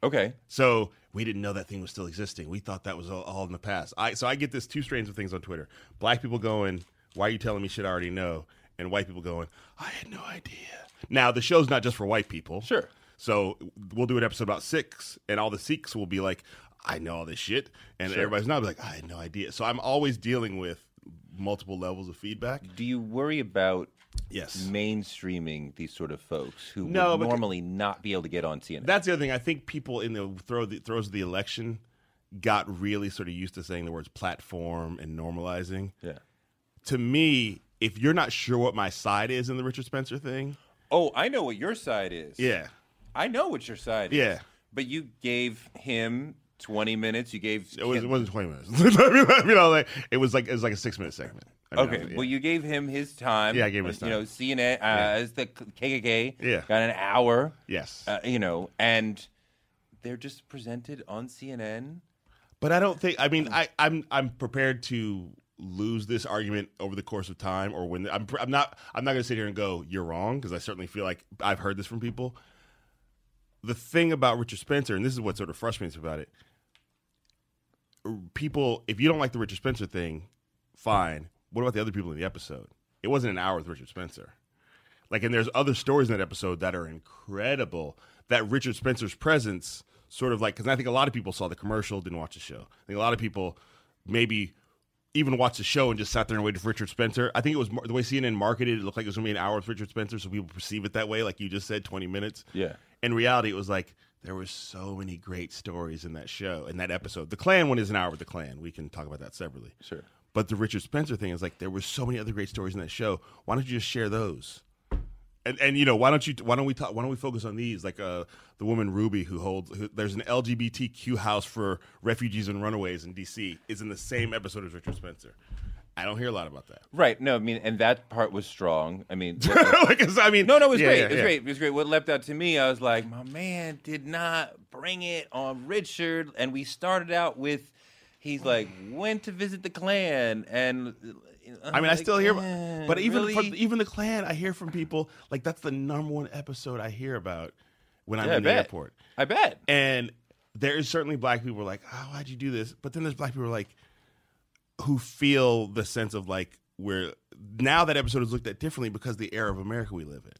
Okay. So we didn't know that thing was still existing. We thought that was all, all in the past. I so I get this two strains of things on Twitter. Black people going, "Why are you telling me shit I already know?" And white people going, "I had no idea." Now the show's not just for white people. Sure. So we'll do an episode about Sikhs, and all the Sikhs will be like, "I know all this shit," and everybody's not be like, "I had no idea." So I'm always dealing with multiple levels of feedback. Do you worry about Yes. mainstreaming these sort of folks who No, would but- normally not be able to get on CNN. That's the other thing. I think people in the throw the throws of the election got really sort of used to saying the words platform and normalizing. yeah. To me, if you're not sure what my side is in the Richard Spencer thing, Oh, I know what your side is. yeah, I know what your side is. Yeah. But you gave him 20 minutes. You gave it was him- wasn't twenty minutes. I mean, I mean, I like, it was like it was like a six minute segment. I mean, Okay, yeah. well, you gave him his time. Yeah, I gave him his You know. CNN, uh, as the KKK Yeah. got an hour. yes, Uh, you know, and they're just presented on CNN. but I don't think. I mean, I I'm I'm prepared to lose this argument over the course of time, or when I'm I'm not I'm not going to sit here and go you're wrong because I certainly feel like I've heard this from people. The thing about Richard Spencer, and this is what sort of frustrates me about it, people, if you don't like the Richard Spencer thing, fine. What about the other people in the episode? It wasn't an hour with Richard Spencer. Like, and there's other stories in that episode that are incredible. That Richard Spencer's presence, sort of like, because I think a lot of people saw the commercial, didn't watch the show. I think a lot of people maybe even watched the show and just sat there and waited for Richard Spencer. I think it was the way CNN marketed it, it looked like it was going to be an hour with Richard Spencer, so people perceive it that way, like you just said, 20 minutes. Yeah. In reality, it was like there were so many great stories in that show, in that episode. The Klan one is an hour with the Klan. We can talk about that separately. Sure. But the Richard Spencer thing is like there were so many other great stories in that show. Why don't you just share those? And and you know why don't you why don't we talk why don't we focus on these like uh the woman Ruby who holds who, there's an LGBTQ house for refugees and runaways in DC is in the same episode as Richard Spencer. I don't hear a lot about that. Right. No, I mean, and that part was strong. I mean, like I mean No, no, it was yeah, great. yeah, it was yeah. great. It was great. What leapt out to me, I was like, my man did not bring it on Richard. And we started out with, he's like, went to visit the Klan, and I mean, I still hear, but even really? even the Klan, I hear from people like that's the number one episode I hear about when I'm I in the bet. airport. I bet. And there is certainly black people like, oh, why'd you do this? But then there's black people like, who feel the sense of like, where now that episode is looked at differently because the era of America we live in.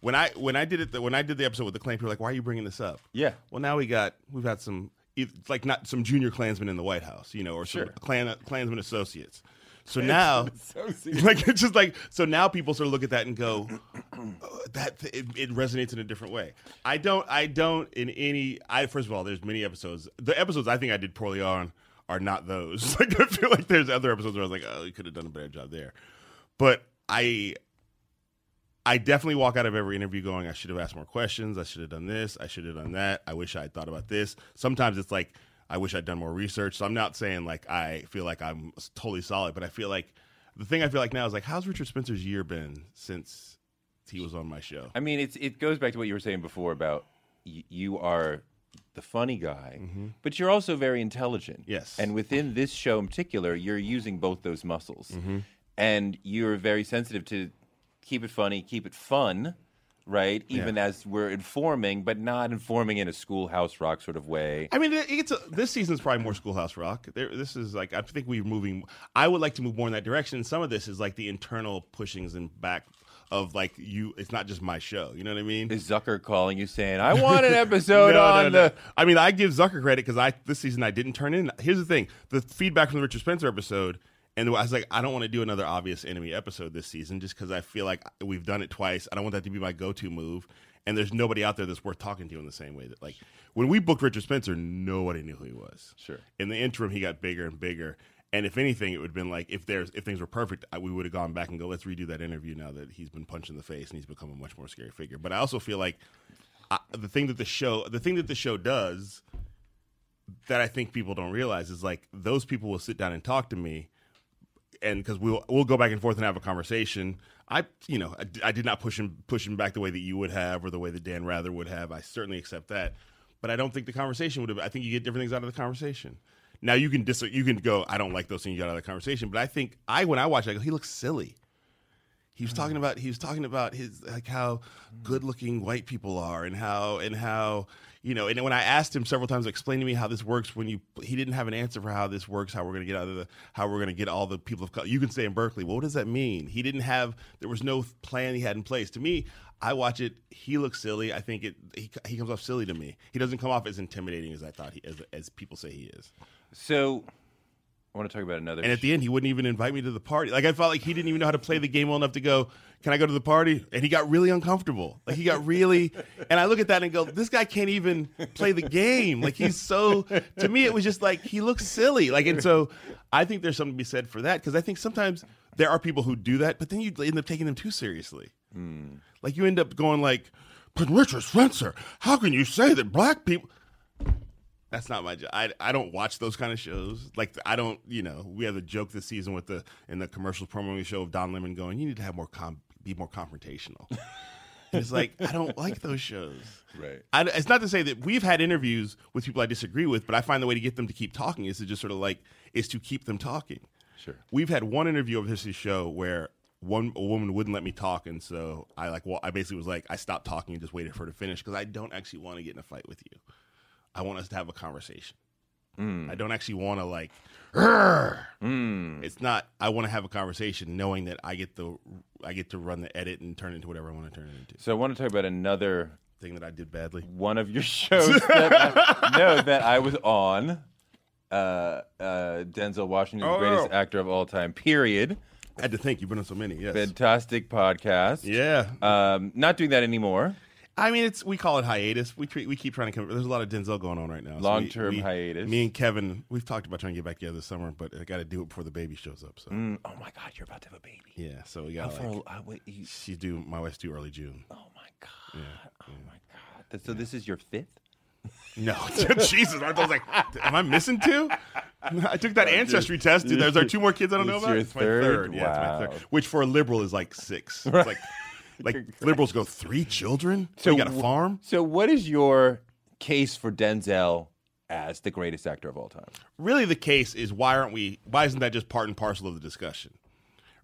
When I when I did it when I did the episode with the Klan, people were like, why are you bringing this up? Yeah. Well, now we got we've got some it's like not some junior Klansmen in the White House, you know, or some Sure. Klan Klansmen associates. So now, like it's just like so now people sort of look at that and go, "Oh, that it, it resonates in a different way. I don't, I don't in any. I first of all, there's many episodes. The episodes I think I did poorly on are not those. Like I feel like there's other episodes where I was like, oh, you could have done a better job there. But I, I definitely walk out of every interview going, I should have asked more questions. I should have done this. I should have done that. I wish I had thought about this. Sometimes it's like, I wish I'd done more research. So I'm not saying like I feel like I'm totally solid, but I feel like the thing I feel like now is like, how's Richard Spencer's year been since he was on my show? I mean, it's it goes back to what you were saying before about y- you are the funny guy, but you're also very intelligent. Mm-hmm. Yes. And within this show in particular, you're using both those muscles, Mm-hmm. and you're very sensitive to keep it funny, keep it fun. Right, even as we're informing, but not informing in a schoolhouse rock sort of way. I mean, it, it's a, this season's probably more Schoolhouse Rock. There, this is like I think we're moving. I would like to move more in that direction. Some of this is like the internal pushings and back of like you. It's not just my show. You know what I mean? Is Zucker calling you saying, "I want an episode No, on no, the"? I mean, I give Zucker credit because I this season I didn't turn in. Here's the thing: the feedback from the Richard Spencer episode, and I was like, I don't want to do another obvious enemy episode this season just because I feel like we've done it twice. I don't want that to be my go-to move. And there's nobody out there that's worth talking to in the same way that like when we booked Richard Spencer, nobody knew who he was. Sure. In the interim, he got bigger and bigger. And if anything, it would have been like if there's if things were perfect, I, we would have gone back and go, let's redo that interview now that he's been punched in the face and he's become a much more scary figure. But I also feel like I, the thing that the show the thing that the show does that I think people don't realize is like those people will sit down and talk to me and because we'll we'll go back and forth and have a conversation. I you know I did not push him push him back the way that you would have or the way that Dan Rather would have. I certainly accept that, but I don't think the conversation would have. I think you get different things out of the conversation. Now you can dis- you can go. I don't like those things you got out of the conversation, but I think I when I watch, it, I go, he looks silly. He was talking about he was talking about his like how good looking white people are and how and how you know and when I asked him several times explain to me how this works when you he didn't have an answer for how this works how we're going to get out of the how we're going to get all the people of color. You can stay in Berkeley. Well, what does that mean? He didn't have there was no plan he had in place. To me I watch it. He looks silly. I think it he, he comes off silly to me. He doesn't come off as intimidating as I thought he as, as people say he is. So, I want to talk about another. And at the end, he wouldn't even invite me to the party. Like I felt like he didn't even know how to play the game well enough to go. Can I go to the party? And he got really uncomfortable. Like he got really. and I look at that and go, this guy can't even play the game. Like he's so. To me, it was just like he looks silly. Like and so, I think there's something to be said for that because I think sometimes there are people who do that, but then you end up taking them too seriously. Hmm. Like you end up going like, but Richard Spencer, how can you say that black people? That's not my job. I, I don't watch those kind of shows. Like I don't, you know, we have a joke this season with the in the commercials promoting the show of Don Lemon going, you need to have more com- be more confrontational. It's like I don't like those shows. Right. I, it's not to say that we've had interviews with people I disagree with, but I find the way to get them to keep talking is to just sort of like is to keep them talking. Sure. We've had one interview of this show where one a woman wouldn't let me talk, and so I like well, I basically was like I stopped talking and just waited for her to finish because I don't actually want to get in a fight with you. I want us to have a conversation. I don't actually want to like. "Arr!" It's not. I want to have a conversation, knowing that I get the I get to run the edit and turn it into whatever I want to turn it into. So I want to talk about another Thing that I did badly. one of your shows that I, no that I was on. Uh, uh, Denzel Washington, the greatest Oh. actor of all time. Period. I had to think. You've been on so many. Yes. Fantastic podcast. Yeah. Um, not doing that anymore. I mean, it's we call it hiatus. We treat, we keep trying to come. There's a lot of Denzel going on right now. So Long-term we- hiatus. Me and Kevin, we've talked about trying to get back together this summer, but I got to do it before the baby shows up. So Mm, oh my God, you're about to have a baby. yeah, so we How got. far? Like, uh, wait, you, she's due. My wife's due early June. oh my God. Oh my God. So this is your fifth. No, Jesus! I was like, am I missing two? I took that ancestry test. Dude, there's are two more kids I don't know about. It's my third? third. Yeah, it's my Wow. third. Which for a liberal is like six. It's like, like liberals go three children. So you got a farm. So what is your case for Denzel as the greatest actor of all time? really the case is why aren't we why isn't that just part and parcel of the discussion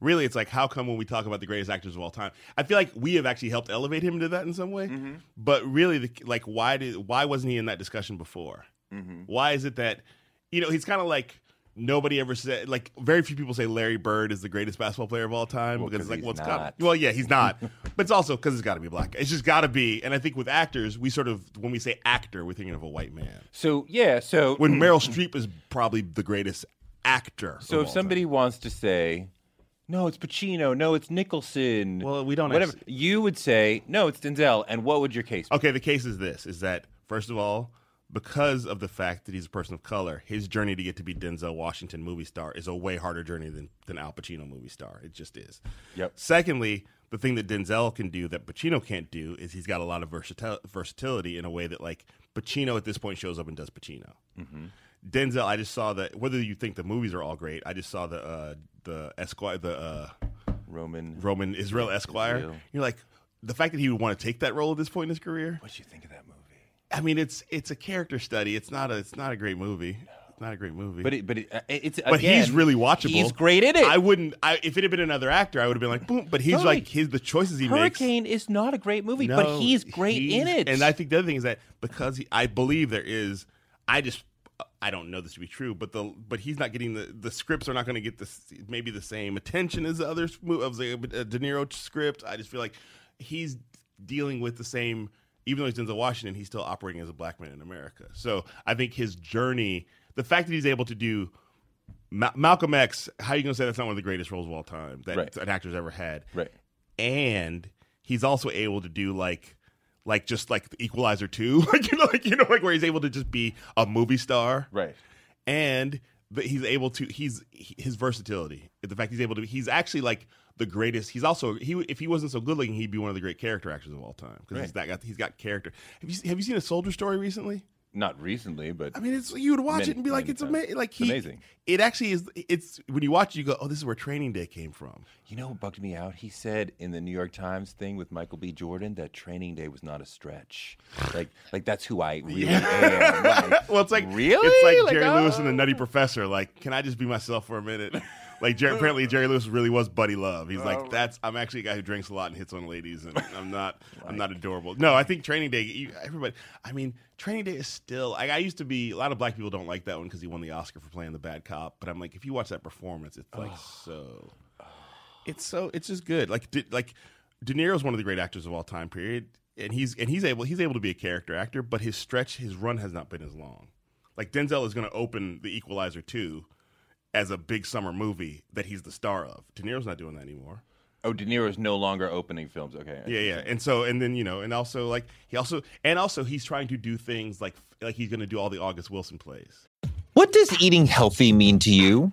really it's like how come when we talk about the greatest actors of all time i feel like we have actually helped elevate him to that in some way mm-hmm. but really the, like why did why wasn't he in that discussion before mm-hmm. why is it that you know he's kind of like nobody ever said like very few people say larry bird is the greatest basketball player of all time Well, because 'cause it's like well, it's got well yeah he's not but it's also because it's got to be black it's just got to be and i think with actors we sort of when we say actor we're thinking of a white man So yeah, so when Meryl Streep is probably the greatest actor. so if somebody wants to say, no, it's Pacino, no, it's Nicholson. Well, we don't Whatever actually- you would say, no, it's Denzel. And what would your case? be? okay, the case is this: is that first of all, because of the fact that he's a person of color, his journey to get to be Denzel Washington movie star is a way harder journey than than Al Pacino movie star. It just is. Yep. Secondly, the thing that Denzel can do that Pacino can't do is he's got a lot of versatil- versatility in a way that like Pacino at this point shows up and does Pacino. Denzel, I just saw that. Whether you think the movies are all great, I just saw the uh, the Esquire the. Uh, Roman. Roman Israel Esquire. Israel. You're like the fact that he would want to take that role at this point in his career. What do you think of that movie? I mean, it's it's a character study. It's not a it's not a great movie. It's not a great movie. But it, but it, uh, it's But again, he's really watchable. He's great in it. I wouldn't. I, if it had been another actor, I would have been like, boom. But he's Totally. like his the choices he makes. Hurricane is not a great movie, but he's great in it. And I think the other thing is that because he, I believe there is, I just I don't know this to be true, but the but he's not getting the the scripts are not going to get this maybe the same attention as the other of the uh, De Niro script. I just feel like he's dealing with the same. Even though he's Denzel Washington, he's still operating as a black man in America. So I think his journey, the fact that he's able to do Ma- Malcolm X, how are you going to say that's not one of the greatest roles of all time that Right. an actor's ever had? right. and he's also able to do like like just like the equalizer 2 like you know like you know like where he's able to just be a movie star Right. and but he's able to he's his versatility the fact he's able to he's actually like the greatest he's also he if he wasn't so good looking he'd be one of the great character actors of all time because he's that got he's got character have you have you seen a soldier story recently Not recently, but I mean, it's you would watch Many- it and be like, it's amazing. Like he, amazing. It actually is. It's when you watch, it, you go, "Oh, this is where Training Day came from." you know what bugged me out? He said in the New York Times thing with Michael B. Jordan that Training Day was not a stretch. Like, like that's who I really am. Like, well, it's like really, It's like, Like, Jerry Lewis and the oh. Nutty Professor. Like, can I just be myself for a minute? Like, Jerry, apparently Jerry Lewis really was Buddy Love. He's Oh. like, that's I'm actually a guy who drinks a lot and hits on ladies, and I'm not I'm not adorable. No, I think Training Day. You, everybody, I mean, Training Day is still. Like, I used to be. A lot of black people don't like that one because he won the Oscar for playing the bad cop. But I'm like, if you watch that performance, it's like so. It's so. It's just good. Like, De, like De Niro's one of the great actors of all time. Period. And he's and he's able he's able to be a character actor, but his stretch his run has not been as long. Like Denzel is going to open the Equalizer two, as a big summer movie that he's the star of. De Niro's not doing that anymore. Oh, De Niro's no longer opening films. Okay. Yeah, yeah. And so, and then you know, and also like he also, and also he's trying to do things like like he's going to do all the August Wilson plays. What does eating healthy mean to you?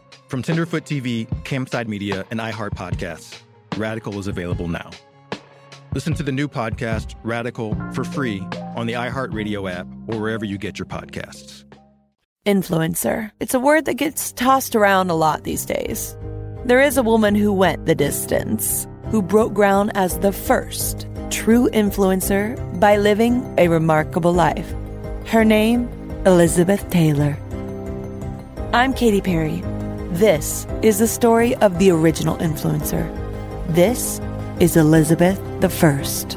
From Tenderfoot TV, Campside Media, and iHeart Podcasts, Radical is available now. Listen to the new podcast, Radical, for free on the iHeartRadio app or wherever you get your podcasts. Influencer. It's a word that gets tossed around a lot these days. There is a woman who went the distance, who broke ground as the first true influencer by living a remarkable life. Her name, Elizabeth Taylor. I'm Katy Perry. This is the story of the original influencer. This is Elizabeth the First.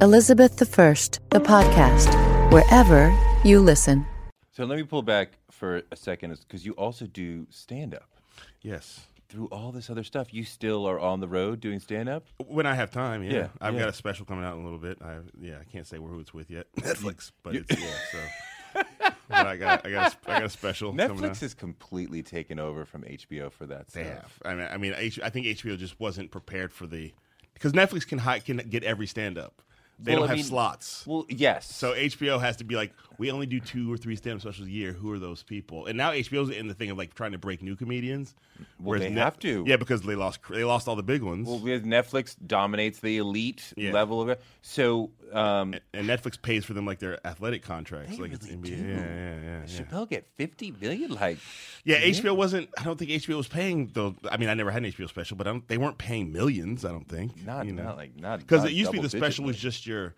Elizabeth the First, the podcast, wherever you listen. So let me pull back for a second because you also do stand up. Yes. Through all this other stuff, you still are on the road doing stand up? When I have time, yeah. Yeah, I've yeah. got a special coming out in a little bit. I yeah, I can't say who it's with yet. Netflix, but it's yeah. So but I got I got a, I got a special. Netflix has completely taken over from HBO for that They stuff. have. I mean, I mean, H- I think HBO just wasn't prepared for the because Netflix can hi- can get every stand up. They Well, don't I have mean- slots. Well, yes. So HBO has to be like, we only do two or three stand-up specials a year. Who are those people? And now HBO's in the thing of like trying to break new comedians. Well, they Net- have to. Yeah, because they lost they lost all the big ones. well, with Netflix dominates the elite Yeah. level of it. So, um, and Netflix pays for them like their athletic contracts. Like it's really NBA. do. Yeah, yeah, yeah. Yeah. Chappelle get 50 million? Like, Yeah, HBO wasn't. I don't think HBO was paying though. I mean, I never had an HBO special, but I don't, they weren't paying millions. I don't think. not, you know? not like, not because it used to be the special was just your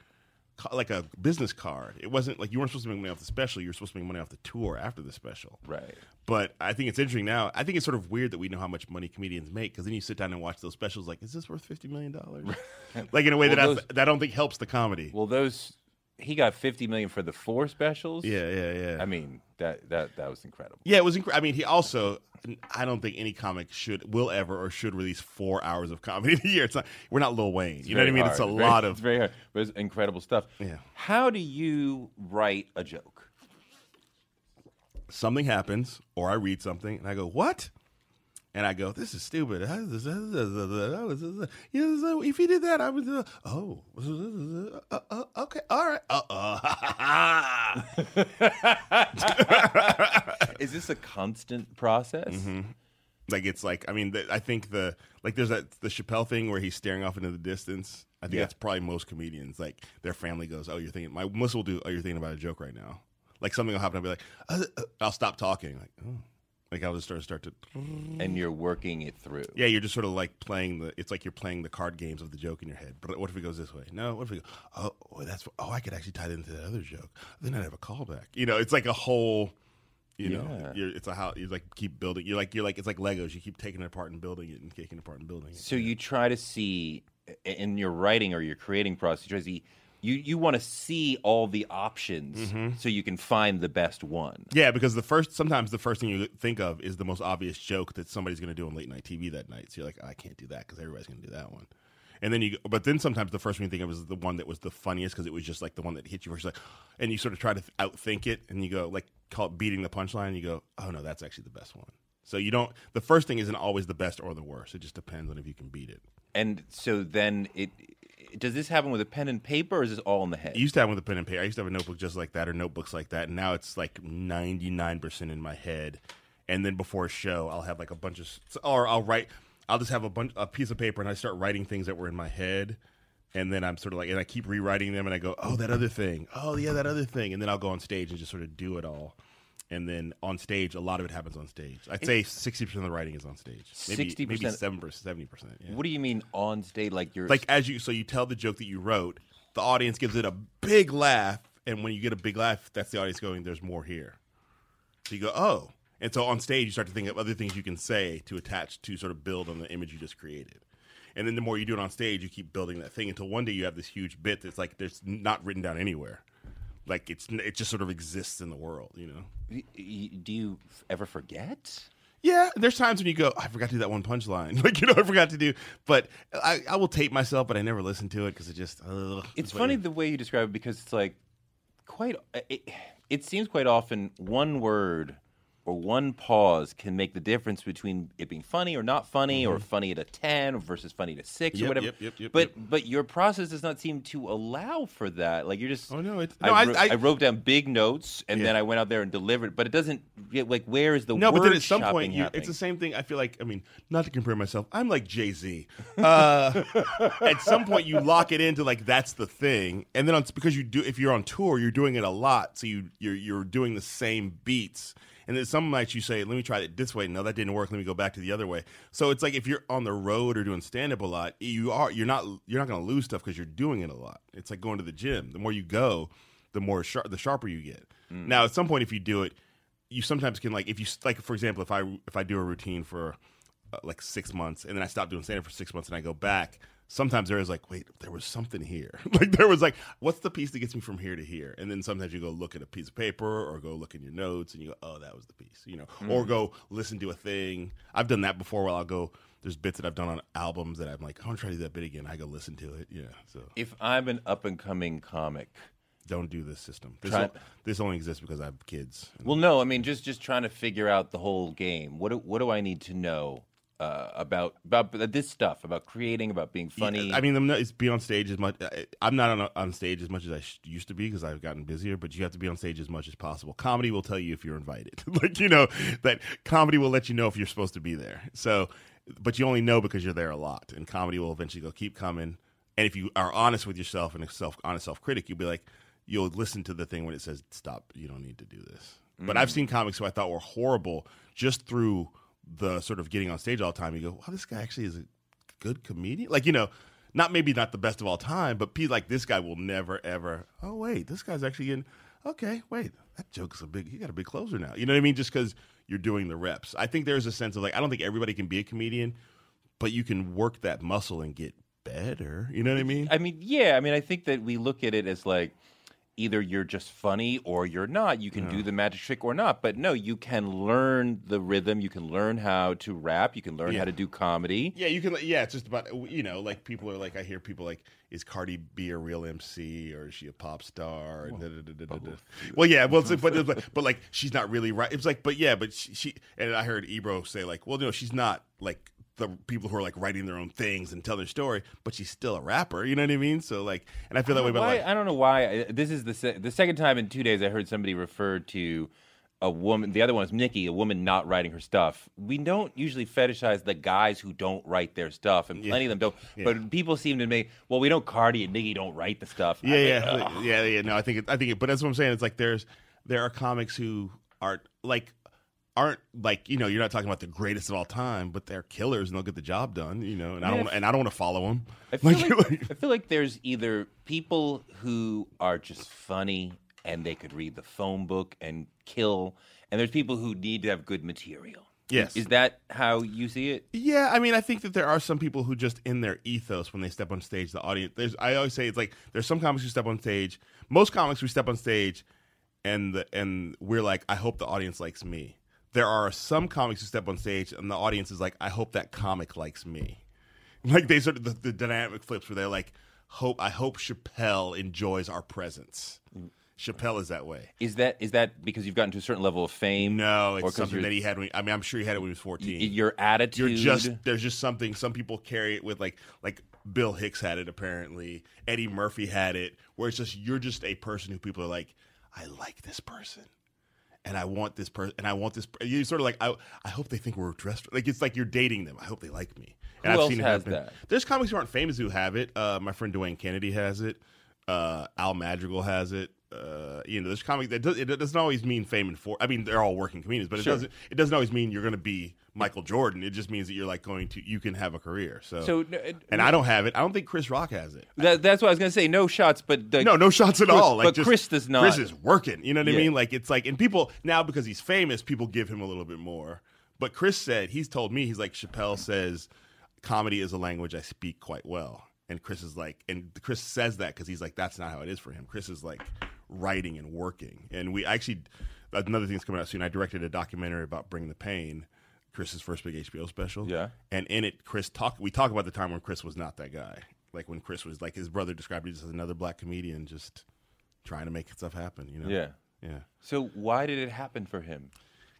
like a business card. It wasn't like you weren't supposed to make money off the special. You were supposed to make money off the tour after the special. Right. But I think it's interesting now. I think it's sort of weird that we know how much money comedians make because then you sit down and watch those specials. Like, is this worth fifty million dollars? like in a way Well, that I, that I don't think helps the comedy. Well, those, he got 50 million for the four specials. yeah, yeah, yeah. I mean, that, that, that was incredible. Yeah, it was. Incre- I mean, he also. I don't think any comic should, will ever, or should release four hours of comedy in a year. It's not. We're not Lil Wayne. You know what I mean? hard. It's a very- lot It's of. very hard, but it's incredible stuff. Yeah. How do you write a joke? Something happens, or I read something, and I go, "What?" And I go, "This is stupid." How is this- Yes, If he did that, I would. Uh, oh, uh, uh, okay, all right. Uh, uh. Is this a constant process? Mm-hmm. like it's like I mean, I think the like there's that the Chappelle thing where he's staring off into the distance. I think Yeah. that's probably most comedians. Like their family goes, "Oh, you're thinking." My Melissa will do. Oh, you're thinking about a joke right now. Like something will happen. I'll be like, uh, uh, I'll stop talking. Like, oh. Like I'll just start start to. And you're working it through. Yeah, you're just sort of like playing the. It's like you're playing the card games of the joke in your head. But what if it goes this way? No. What if it? Go, oh, oh, that's. Oh, I could actually tie that into that other joke. Then I'd have a callback. You know, it's like a whole. You know, Yeah. you're, it's a how you like keep building. You're like you're like it's like Legos. You keep taking it apart and building it and taking it apart and building it. So you try to see in your writing or your creating process, you try to see you, you want to see all the options mm-hmm. so you can find the best one. yeah, because the first sometimes the first thing you think of is the most obvious joke that somebody's going to do on late night TV that night. So you're like, I can't do that because everybody's going to do that one. And then you, go- but then sometimes the first one you think of is the one that was the funniest because it was just like the one that hit you first, like, and you sort of try to outthink it, and you go like call it beating the punchline. And you go, oh no, that's actually the best one. So you don't. The first thing isn't always the best or the worst. It just depends on if you can beat it. And so then it does this happen with a pen and paper, or is this all in the head? I used to have with a pen and paper. I used to have a notebook just like that or notebooks like that. And now it's like 99% in my head. And then before a show, I'll have like a bunch of, or I'll write, I'll just have a bunch, a piece of paper and I start writing things that were in my head. And then I'm sort of like, and I keep rewriting them and I go, oh, that other thing. Oh, yeah, that other thing. And then I'll go on stage and just sort of do it all. And then on stage, a lot of it happens on stage. I'd say 60% of the writing is on stage. Maybe, 60%? Maybe 7%, 70%. Yeah. What do you mean on stage? Like you're like as you so you tell the joke that you wrote the audience gives it a big laugh and when you get a big laugh that's the audience going there's more here so you go oh and so on stage you start to think of other things you can say to attach to sort of build on the image you just created and then the more you do it on stage you keep building that thing until one day you have this huge bit that's like there's not written down anywhere like it's it just sort of exists in the world you know do you ever forget? Yeah, there's times when you go, I forgot to do that one punchline. Like, you know, I forgot to do, but I, I will tape myself, but I never listen to it because it just, ugh. It's funny the way you describe it because it's like quite. It, it seems quite often one word or one pause can make the difference between it being funny or not funny, or funny at a ten versus funny at a six Mm-hmm. Yep, or whatever. yep, yep, yep, but but your process does not seem to allow for that. Like you're just. Oh, no, it's- I, no, I- wrote, I- wrote down big notes and Yeah. then I went out there and delivered. But it doesn't. get like where is the No, but then at some point, you, it's the same thing. I feel like, I mean, not to compare myself, I'm like Jay Z. Uh, at some point, you lock it into like that's the thing, and then on, because you do, if you're on tour, you're doing it a lot, so you you're you're doing the same beats. And then some nights you say, "Let me try it this way." No, that didn't work. Let me go back to the other way. So it's like if you're on the road or doing stand up a lot, you are you're not you're not going to lose stuff because you're doing it a lot. It's like going to the gym. The more you go, the more sharp, the sharper you get. Now, at some point, if you do it, you sometimes can like if you like for example, if I if I do a routine for uh, like six months and then I stop doing stand up for six months and I go back. Sometimes there is like, wait, there was something here. like there was like, what's the piece that gets me from here to here? And then sometimes you go look at a piece of paper or go look in your notes and you go, oh, that was the piece, you know, or mm. go listen to a thing. I've done that before. Where I'll go. There's bits that I've done on albums that I'm like, I want to try to do that bit again. I go listen to it. Yeah. So if I'm an up and coming comic, don't do this system. This, Try- o- this only exists because I have kids. Well, no, I mean just just trying to figure out the whole game. What do, what do I need to know uh, about about this stuff about creating, about being funny? I mean, I'm not, it's be on stage as much. I- I'm not on, on stage as much as I sh- used to be because I've gotten busier. But you have to be on stage as much as possible. Comedy will tell you if you're invited. like you know that comedy will let you know if you're supposed to be there. So, but you only know because you're there a lot. And comedy will eventually go keep coming. And if you are honest with yourself and a self honest self critic, you'll be like, you'll listen to the thing when it says stop. You don't need to do this. But I've seen comics who I thought were horrible just through the sort of getting on stage all the time. You go, wow, this guy actually is a good comedian. Like, you know, not maybe not the best of all time, but Pete, like this guy will never ever. Oh wait, this guy's actually in. Okay, wait, that joke's a big. He got a big closer now. You know what I mean? Just because you're doing the reps. I think there's a sense of like I don't think everybody can be a comedian, but you can work that muscle and get better. You know what I mean? I mean, yeah. I mean, I think that we look at it as like either you're just funny or you're not. You can do mm. the magic trick or not. But no, you can learn the rhythm. You can learn how to rap. You can learn Yeah. how to do comedy. Yeah, you can. Yeah, it's just about you know, like people are like I hear people like, is Cardi B a real MC or is she a pop star? And da- da- da- da- da- da. Well, yeah, well, but, but but like she's not really right. It's like, but yeah, but she, she and I heard Ebro say like, well, no, she's not like the people who are like writing their own things and tell their story, but she's still a rapper. You know what I mean? So like, and I feel that way about Why, like, I don't know why. This is the se- the second time in two days I heard somebody refer to a woman. The other one is Nicki, a woman not writing her stuff. We don't usually fetishize the guys who don't write their stuff, and plenty of them don't. But people seem to make well, we know Cardi and Nicki don't write the stuff. I Yeah, mean, yeah, ugh. yeah, yeah. No, I think it, I think it, but that's what I'm saying. It's like there's there are comics who are like aren't like you know you're not talking about the greatest of all time, but they're killers and they'll get the job done. You know, and I Man, don't if- and I don't want to follow them. I feel like, I feel like there's either people who are just funny and they could read the phone book and kill, and there's people who need to have good material. Yes. Is that how you see it? Yeah, I mean, I think that there are some people who just in their ethos when they step on stage, the audience. There's, I always say it's like there's some comics who step on stage. Most comics who step on stage, and the, and we're like, I hope the audience likes me. There are some comics who step on stage, and the audience is like, I hope that comic likes me. Like they sort of the, the dynamic flips where they're like, "Hope I hope Chappelle enjoys our presence." Chappelle is that way. Is that is that because you've gotten to a certain level of fame? No, Or something that he had. When, I mean, I'm sure he had it when he was 14. y- your attitude. You're just there's just something. Some people carry it with like like Bill Hicks had it apparently. Eddie Murphy had it, where it's just you're just a person who people are like, I like this person, and I want this person, and I want this. per-" You sort of like I I hope they think we're dressed like it's like you're dating them. I hope they like me. And Who I've else seen it has happen. that? There's comics who aren't famous who have it. Uh, my friend Dwayne Kennedy has it. Uh, Al Madrigal has it. Uh, you know, there's comics that does, it doesn't always mean fame and for. I mean, they're all working comedians, but it Sure. doesn't. It doesn't always mean you're going to be Michael Jordan. It just means that you're like going to. You can have a career. So, So, no, uh, and I don't have it. I don't think Chris Rock has it. That, that's what I was going to say. No shots, but the, No, no shots at Chris- all. Like, but just- Chris does not. Chris is working. You know what I mean? Like it's like, and people now because he's famous, people give him a little bit more. But Chris said he's told me he's like Chappelle says, comedy is a language I speak quite well. And Chris is like, and Chris says that because he's like, that's not how it is for him. Chris is like writing and working. And we actually, another thing's coming out soon. I directed a documentary about Bring the Pain, Chris's first big HBO special. Yeah. And in it, Chris talk. We talk about the time when Chris was not that guy. Like when Chris was like his brother described it as another black comedian, just trying to make stuff happen. You know. Yeah. Yeah. So why did it happen for him?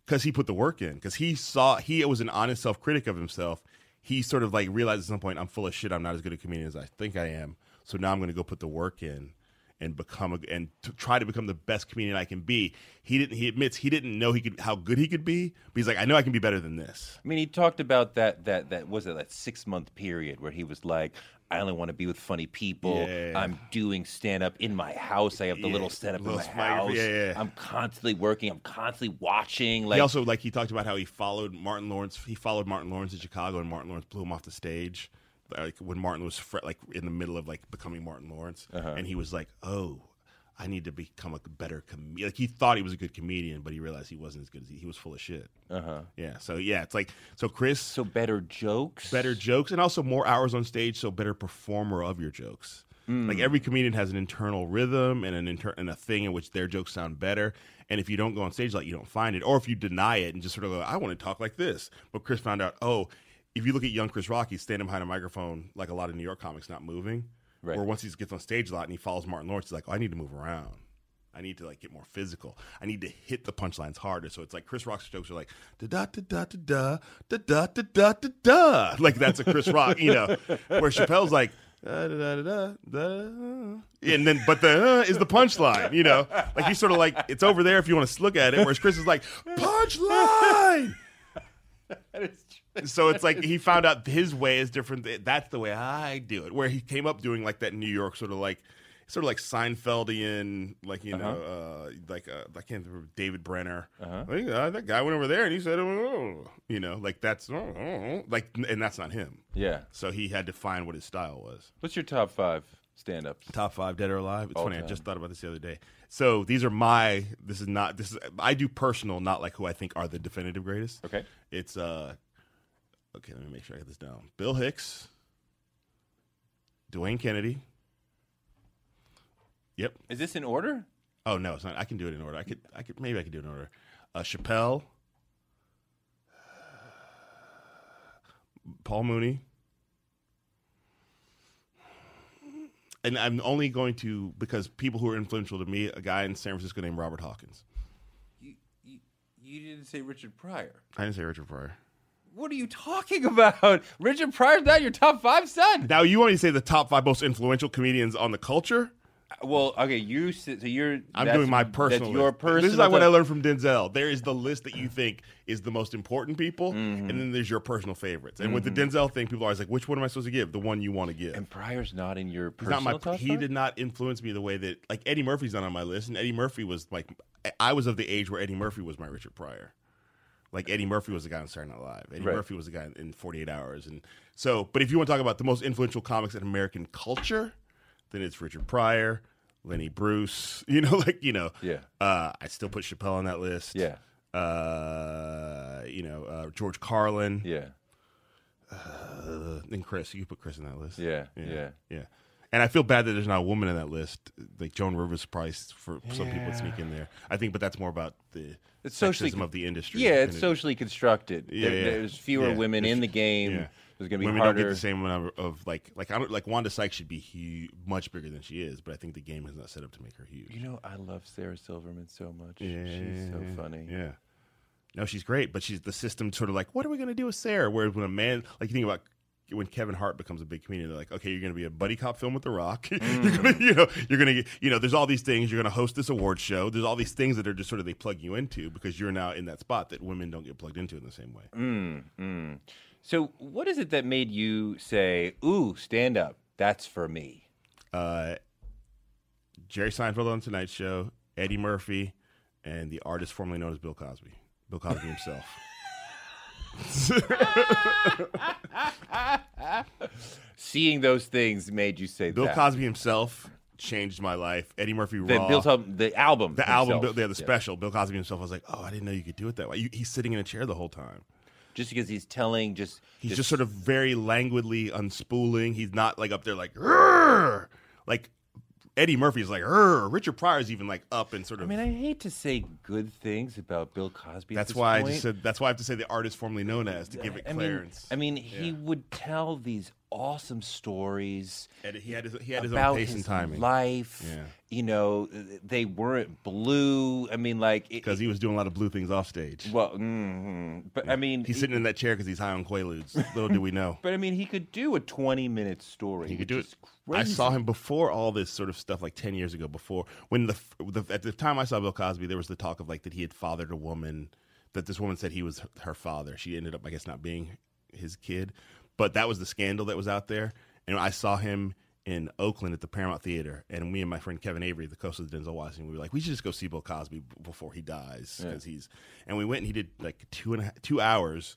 Because he put the work in. Because he saw he was an honest self critic of himself. He sort of like realized at some point, I'm full of shit. I'm not as good a comedian as I think I am. So now I'm going to go put the work in and become a, and to try to become the best comedian I can be. He didn't. He admits he didn't know he could how good he could be. But he's like, I know I can be better than this. I mean, he talked about that that that was it that six month period where he was like, I only want to be with funny people. Yeah. I'm doing stand up in my house. I have the Yeah, little stand up in my house. yeah. I'm constantly working. I'm constantly watching. Like he also like he talked about how he followed Martin Lawrence. He followed Martin Lawrence in Chicago, and Martin Lawrence blew him off the stage. Like when Martin was fre- like in the middle of like becoming Martin Lawrence, and he was like, "Oh, I need to become a better comedian." Like he thought he was a good comedian, but he realized he wasn't as good as he, he was full of shit. Uh huh. Yeah. So yeah, it's like so Chris so better jokes. better jokes and also more hours on stage, so better performer of your jokes. Like every comedian has an internal rhythm and an inter- and a thing in which their jokes sound better. And if you don't go on stage like you don't find it, or if you deny it and just sort of go, I want to talk like this. But Chris found out, oh, if you look at young Chris Rock, he's standing behind a microphone like a lot of New York comics, not moving. Right. Or once he gets on stage a lot and he follows Martin Lawrence, he's like, oh, I need to move around. I need to like get more physical. I need to hit the punchlines harder. So it's like Chris Rock's jokes are like da da da da da da da da da da da. Like that's a Chris Rock, you know. Where Chappelle's like da da da da da, and then but the uh, is the punchline, you know. Like he's sort of like it's over there if you want to look at it. Whereas Chris is like punchline. So it's like he found out his way is different. That's the way I do it. Where he came up doing like that New York sort of like sort of like Seinfeldian, like you know, uh, like uh, I can't remember David Brenner. Like, uh, that guy went over there and he said, oh, you know, like that's oh, oh, like, and that's not him. Yeah. So he had to find what his style was. What's your top five stand ups? Top five, dead or alive. It's All funny. I just thought about this the other day. So these are my. This is not. This is. I do personal, not like who I think are the definitive greatest. Okay. It's uh. Okay, let me make sure I get this down. Bill Hicks. Dwayne Kennedy. Yep. Is this in order? Oh no, it's not. I can do it in order. I could. I could. Maybe I could do it in order. Uh, Chappelle. Paul Mooney. And I'm only going to because people who are influential to me, a guy in San Francisco named Robert Hawkins. You, you, you didn't say Richard Pryor. I didn't say Richard Pryor. What are you talking about? Richard Pryor's not your top five, son. Now you want me to say the top five most influential comedians on the culture? Uh, well, okay, you s- so you're. I'm doing my personal. That's your personal. This is like what I learned from Denzel. There is the list that you think is the most important people, and then there's your personal favorites. And with the mm-hmm. Denzel thing, people are always like, "Which one am I supposed to give? The one you want to give." And Pryor's not in your He's personal not my. top He five? did not influence me the way that like Eddie Murphy's not on my list, and Eddie Murphy was like, I was of the age where Eddie Murphy was my Richard Pryor. Like Eddie Murphy was the guy on Saturday Night Live. Eddie Right. Murphy was the guy in 48 Hours, and so. But if you want to talk about the most influential comics in American culture, then it's Richard Pryor, Lenny Bruce. You know, like you know. Yeah. Uh, I still put Chappelle on that list. Yeah. Uh, you know, uh, George Carlin. Yeah. Uh, and Chris. You put Chris in that list. Yeah, yeah, yeah. yeah. And I feel bad that there's not a woman in that list. Like Joan Rivers, probably s- for some people sneak in there. I think, but that's more about the It's socially sexism of the industry. Yeah, it's socially constructed. Yeah, There- yeah. There's fewer Yeah. women in the game. Yeah. There's going to be harder. Women harder. don't get the same number of like like I don't like Wanda Sykes should be huge, much bigger than she is, but I think the game is not set up to make her huge. You know, I love Sarah Silverman so much. Yeah, She's so funny. Yeah. No, she's great, but she's the system sort of like, what are we going to do with Sarah? Whereas when a man, like you think about when Kevin Hart becomes a big comedian, they're like, okay, you're going to be a buddy cop film with The Rock. you're going to, you know, you're going to, you know, there's all these things. You're going to host this award show. There's all these things that are just sort of they plug you into because you're now in that spot that women don't get plugged into in the same way. Mm, mm. So, what is it that made you say, "Ooh, stand up"? That's for me. Uh, Jerry Seinfeld on Tonight Show, Eddie Murphy, and the artist formerly known as Bill Cosby. Bill Cosby himself. Seeing those things made you say that. Bill that. Cosby himself changed my life. Eddie Murphy The, Raw. Bill the album. the album, himself. Yeah, the special. Bill Cosby himself I was like, "Oh, I didn't know you could do it that way." You, he's sitting in a chair the whole time. Just because he's telling, just He's just, sort of very languidly unspooling. He's not like up there like, "Rrr!" like Eddie Murphy's like, "Rrr!" Richard Pryor's even like up and sort of. I mean, I hate to say good things about Bill Cosby. at that's why I just said. That's why I have to say the artist formerly known as to give it I mean, clearance. I mean, he would tell these awesome stories And he had his, he had his own pace his and timing life. Yeah. You know, they weren't blue. I mean, like because he was doing a lot of blue things off stage. well, mm, but I mean, He's he- sitting in that chair because he's high on Quaaludes. Little do we know. But I mean, he could do a twenty-minute story. He could do it. is I saw him before all this sort of stuff, like ten years ago. Before when the, the at the time I saw Bill Cosby, there was the talk of like that he had fathered a woman, that this woman said he was her father. She ended up, I guess, not being his kid, but that was the scandal that was out there. And I saw him in Oakland at the Paramount Theater, and me and my friend Kevin Avery, the co-host of Denzel Washington, we were like, we should just go see Bill Cosby before he dies because he's. And we went and he did like two and a, half- two hours.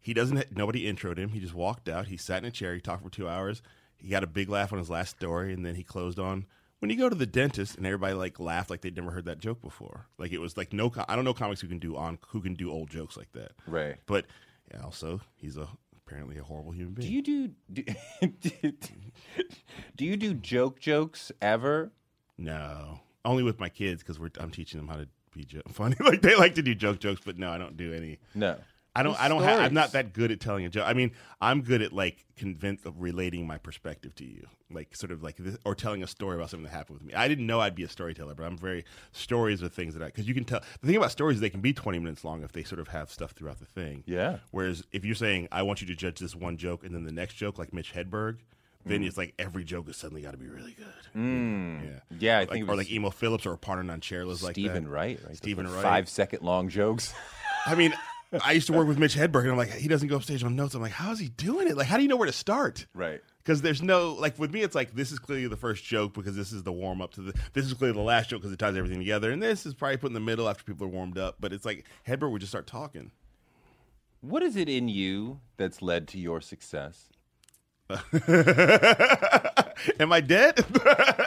He doesn't. Nobody introed him. He just walked out. He sat in a chair. He talked for two hours. He got a big laugh on his last story, and then he closed on when you go to the dentist, and everybody like laughed like they'd never heard that joke before. Like it was like no. I don't know comics who can do on who can do old jokes like that. Right. But yeah, also he's a apparently a horrible human being. Do you do? Do, do you do joke jokes ever? no, only with my kids because we're I'm teaching them how to be jo- funny. like they like to do joke jokes, but no, I don't do any. No. I don't. I don't. Ha- I'm not that good at telling a joke. I mean, I'm good at like convince of relating my perspective to you, like sort of like this, or telling a story about something that happened with me. I didn't know I'd be a storyteller, but I'm very stories are things that I because you can tell. The thing about stories is they can be 20 minutes long if they sort of have stuff throughout the thing. Yeah. Whereas if you're saying I want you to judge this one joke and then the next joke, like Mitch Hedberg. Then Mm. it's like every joke has suddenly got to be really good. Yeah, Yeah, I like, think it or like Emo Philips or a partner on Chairless like that. Steven Wright, right? Steven Wright. Five second long jokes. I mean, I used to work with Mitch Hedberg, and I'm like, he doesn't go upstage on notes. I'm like, how is he doing it? Like, how do you know where to start? Right. Because there's no like with me, it's like this is clearly the first joke because this is the warm up to the. This is clearly the last joke because it ties everything together, and this is probably put in the middle after people are warmed up. But it's like Hedberg would just start talking. What is it in you that's led to your success? Am I dead?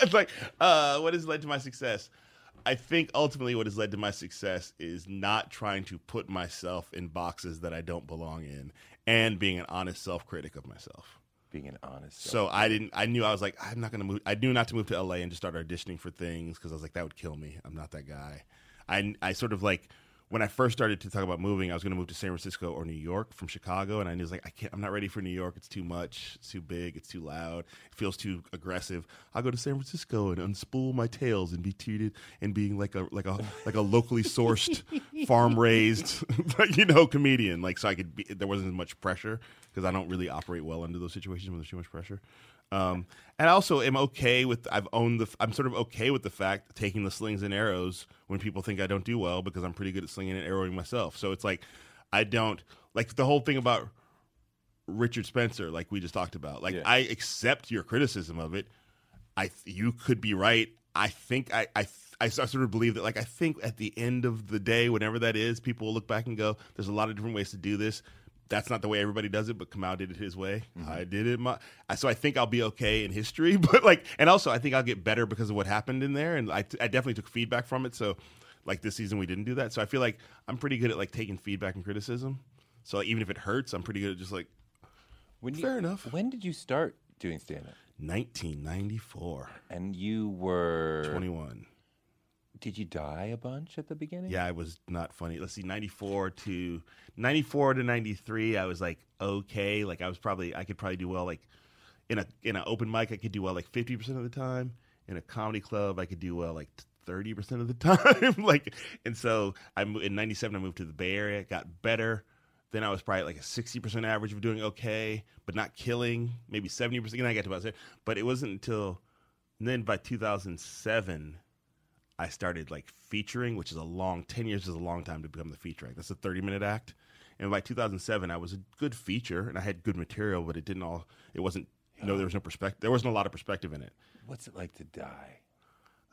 it's like, uh, what has led to my success? I think ultimately what has led to my success is not trying to put myself in boxes that I don't belong in and being an honest self critic of myself. Being an honest. So I didn't. I knew I was like, I'm not going to move. I knew not to move to LA and just start auditioning for things because I was like, that would kill me. I'm not that guy. I I sort of like when I first started to talk about moving, I was going to move to San Francisco or New York from Chicago, and I was like, I can't. I'm not ready for New York. It's too much. It's too big. It's too loud. It feels too aggressive. I'll go to San Francisco and unspool my tails and be treated and being like a like a like a locally sourced, farm raised, you know, comedian. Like so, I could. Be, there wasn't as much pressure because I don't really operate well under those situations when there's too much pressure. Um, and I also am okay with I've owned the I'm sort of okay with the fact taking the slings and arrows when people think I don't do well because I'm pretty good at slinging and arrowing myself. So it's like I don't like the whole thing about Richard Spencer, like we just talked about. Like Yeah. I accept your criticism of it. I you could be right. I think I I. I sort of believe that, like, I think at the end of the day, whenever that is, people will look back and go, "There's a lot of different ways to do this that's not the way everybody does it, but Kamau did it his way. Mm-hmm. I did it my. So I think I'll be okay in history, but like, and also I think I'll get better because of what happened in there, and I, I definitely took feedback from it. So, like this season we didn't do that, so I feel like I'm pretty good at like taking feedback and criticism. So like, even if it hurts, I'm pretty good at just like When you- Fair enough. When did you start doing stand up? 1994. And you were 21. Did you die a bunch at the beginning? Yeah, I was not funny. Let's see, 94 to 94 to 93, I was like okay. Like I was probably I could probably do well like in a in an open mic I could do well like 50% of the time. In a comedy club I could do well like 30% of the time. like and so I in 97 I moved to the Bay Area, got better. Then I was probably like a 60% average of doing okay, but not killing, maybe 70%. Then I got to about there but it wasn't until then by 2007 I started like featuring, which is a long ten years is a long time to become the feature act. That's a thirty minute act. And by 2007, I was a good feature and I had good material, but it didn't all. It wasn't. No, there was no perspective. There wasn't a lot of perspective in it. What's it like to die?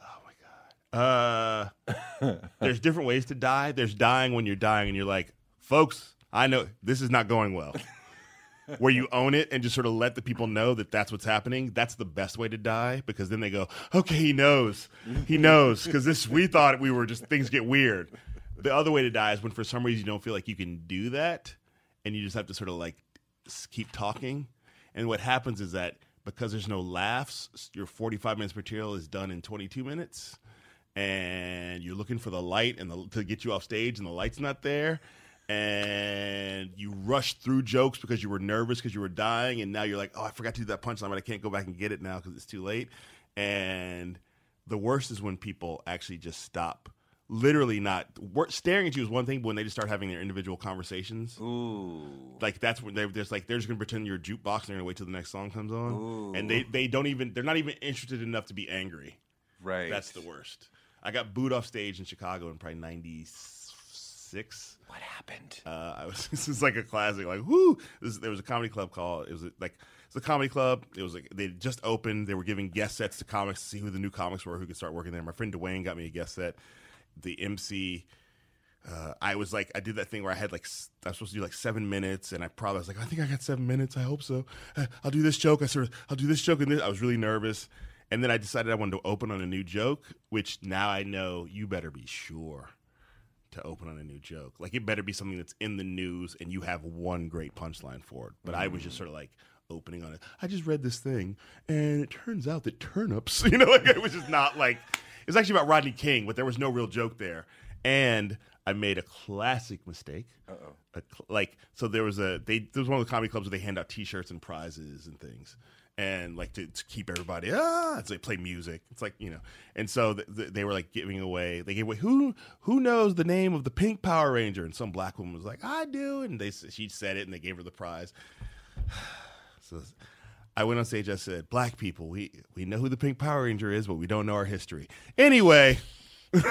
Oh my god. Uh, there's different ways to die. There's dying when you're dying and you're like, folks, I know this is not going well. Where you own it and just sort of let the people know that that's what's happening. That's the best way to die because then they go, okay, he knows, he mm-hmm. knows because this we thought we were just things get weird. The other way to die is when for some reason you don't feel like you can do that, and you just have to sort of like keep talking. And what happens is that because there's no laughs, your 45 minutes material is done in 22 minutes, and you're looking for the light and the, to get you off stage, and the light's not there, and you rush through jokes because you were nervous because you were dying, and now you're like, oh, I forgot to do that punchline, but I can't go back and get it now because it's too late. And the worst is when people actually just stop. Literally, not staring at you is one thing, but when they just start having their individual conversations, Ooh. like that's when they're just like they're just gonna pretend you're a jukebox and they're gonna wait till the next song comes on, and they they don't even they're not even interested enough to be angry. Right. That's the worst. I got booed off stage in Chicago in probably '96. What happened? Uh, I was this is like a classic. Like, whoo! This, there was a comedy club called. It was like it's a comedy club. It was like they just opened. They were giving guest sets to comics to see who the new comics were who could start working there. My friend Dwayne got me a guest set. The MC. Uh, I was like, I did that thing where I had like, I was supposed to do like seven minutes, and I probably was like, I think I got seven minutes. I hope so. Uh, I'll do this joke. I sort of, I'll do this joke, and this. I was really nervous, and then I decided I wanted to open on a new joke, which now I know you better be sure to open on a new joke. Like it better be something that's in the news, and you have one great punchline for it. But I was just mm. sort of like opening on it. I just read this thing, and it turns out that turnips, you know, like it was just not like it was actually about Rodney King, but there was no real joke there, and I made a classic mistake. Uh-oh. like so, there was a they there was one of the comedy clubs where they hand out T-shirts and prizes and things, and like to, to keep everybody ah, so they play music. It's like you know, and so th- th- they were like giving away. They gave away who who knows the name of the Pink Power Ranger, and some black woman was like, I do, and they she said it, and they gave her the prize. So I went on stage. I said, "Black people, we we know who the Pink Power Ranger is, but we don't know our history." Anyway, like,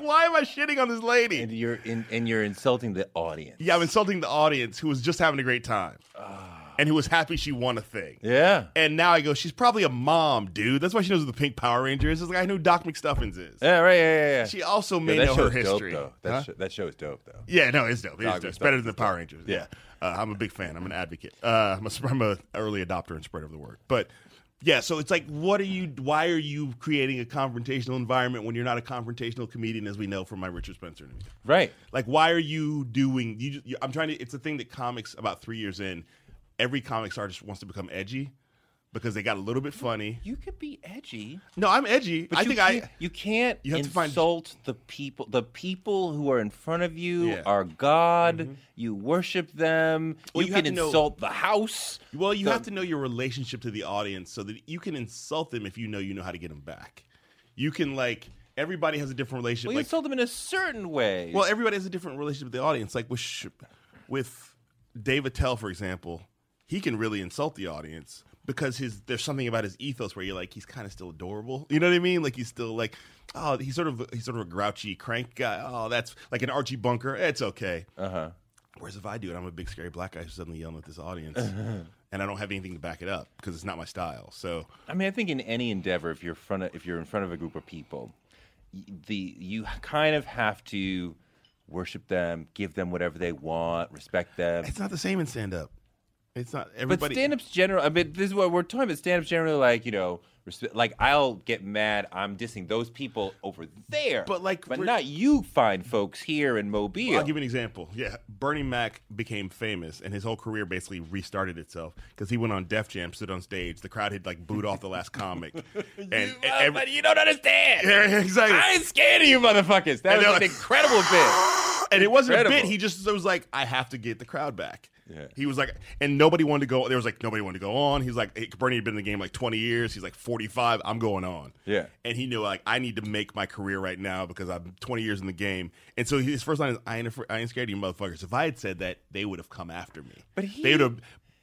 why am I shitting on this lady? And you're in, and you're insulting the audience. yeah, I'm insulting the audience who was just having a great time and who was happy she won a thing. Yeah. And now I go, she's probably a mom, dude. That's why she knows who the Pink Power Ranger is. It's like I know Doc McStuffins is. Yeah. Right. Yeah. Yeah. yeah. She also may yeah, know her history. Dope, though. That, Huh? sh- that show is dope, though. Yeah, no, it's dope. It's, dope. it's better than the Power. Rangers. Yeah. Uh, I'm a big fan. I'm an advocate. Uh, I'm, a, I'm a early adopter and spreader of the word. But yeah, so it's like, what are you? Why are you creating a confrontational environment when you're not a confrontational comedian, as we know from my Richard Spencer interview? Right. Like, why are you doing? You, you, I'm trying to. It's a thing that comics about three years in, every comics artist wants to become edgy because they got a little bit funny. You could be edgy. No, I'm edgy. But I you think I. you can't you have to find- insult the people. The people who are in front of you Yeah. Mm-hmm. are God. You worship them. Well, you, you can to know- insult the house. Well, you the- have to know your relationship to the audience so that you can insult them if you know you know how to get them back. You can like everybody has a different relationship. Well, you like, insult them in a certain way. well, everybody has a different relationship with the audience. Like with Sh- with Dave Attell, for example, he can really insult the audience because his there's something about his ethos where you're like he's kind of still adorable. You know what I mean? Like he's still like oh he's sort of he's sort of a grouchy crank guy. Oh, that's like an Archie Bunker. It's okay. uh huh. Whereas if I do it, I'm a big scary black guy who's suddenly yelling at this audience, and I don't have anything to back it up because it's not my style. So I mean, I think in any endeavor, if you're front of, if you're in front of a group of people, the you kind of have to worship them, give them whatever they want, respect them. it's not the same in stand up. It's not But everybody. stand-ups general. I mean, this is what we're talking about. Stand-ups generally, like you know, respe- like I'll get mad. I'm dissing those people over there, But, like, but not you, fine folks here in Mobile. I'll give you an example. Yeah, Bernie Mac became famous, and his whole career basically restarted itself because he went on Def Jam, stood on stage. The crowd had like booed off the last comic, and, and every- but you don't understand. Yeah, exactly. I ain't scared of you, motherfuckers. That And was an like- incredible bit. and it wasn't a bit. He just was like, I have to get the crowd back. Yeah. He was like, and nobody wanted to go. There was like nobody wanted to go on. He's like, hey, Bernie had been in the game like 20 years. He's like 45. I'm going on. Yeah. And he knew like I need to make my career right now because I'm 20 years in the game. And so his first line is, I ain't, afraid, I ain't scared of you motherfuckers. If I had said that, they would have come after me. But he- they would have.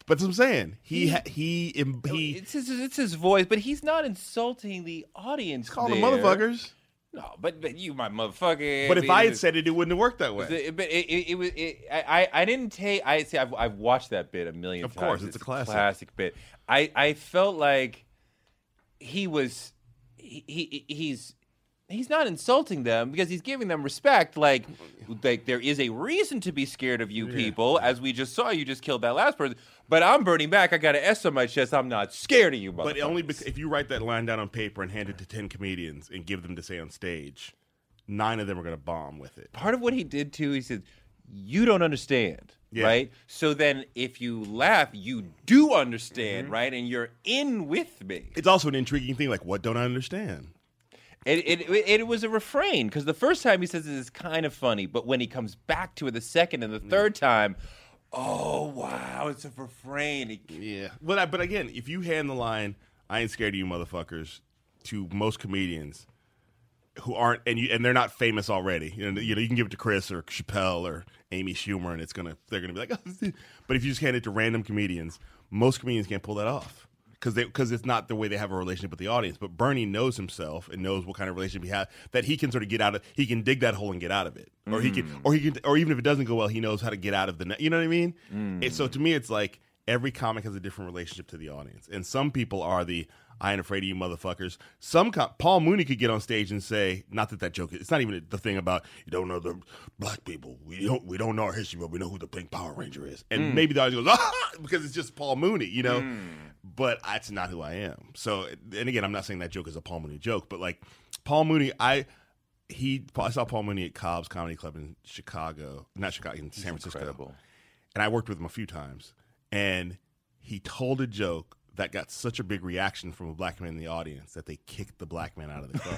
But that's what I'm saying. He he he, he it's his, it's his voice, but he's not insulting the audience. called them there. motherfuckers. No, but, but you, my motherfucker. But if I had said it, it wouldn't have worked that way. The- But it, it, it was. It, I, I didn't take. I see. I've, I've watched that bit a million Of times. course, it's a classic. classic bit. I, I felt like he was. He, he he's he's not insulting them because he's giving them respect. Like like there is a reason to be scared of you people, as we just saw. You just killed that last person. But I'm Bernie Mac. I got an S on my chest. I'm not scared of you, But only if you write that line down on paper and hand it to ten comedians and give them to say on stage, nine of them are going to bomb with it. part of what he did too, he said, "You don't understand." Yeah. Right. So then, if you laugh, you do understand, Mm-hmm. right? And you're in with me. It's also an intriguing thing. Like, what don't I understand? It, it, it, it was a refrain because the first time he says it is kind of funny, but when he comes back to it the second and the third time, oh wow, it's a refrain. Yeah. But I, but again, if you hand the line, "I ain't scared of you, motherfuckers," to most comedians who aren't and you and they're not famous already, you know, you know, you can give it to Chris or Chappelle or Amy Schumer, and it's gonna they're gonna be like, oh, but if you just hand it to random comedians, most comedians can't pull that off. Because because it's not the way they have a relationship with the audience. But Bernie knows himself and knows what kind of relationship he has that he can sort of get out of. He can dig that hole and get out of it, or he can, mm. or he can, or even if it doesn't go well, he knows how to get out of the. net. You know what I mean? Mm. And so to me, it's like every comic has a different relationship to the audience, and some people are the I ain't afraid of you motherfuckers. Some com- Paul Mooney could get on stage and say, not that that joke. It's not even the thing about you don't know the black people. We don't we don't know our history, but we know who the Pink Power Ranger is. And mm. maybe the audience goes ah, ah! because it's just Paul Mooney, you know. Mm. But that's not who I am. So, and again, I'm not saying that joke is a Paul Mooney joke, but like Paul Mooney, I he I saw Paul Mooney at Cobb's Comedy Club in Chicago, not Chicago, in San Francisco incredible. and I worked with him a few times, and he told a joke that got such a big reaction from a black man in the audience that they kicked the black man out of the club.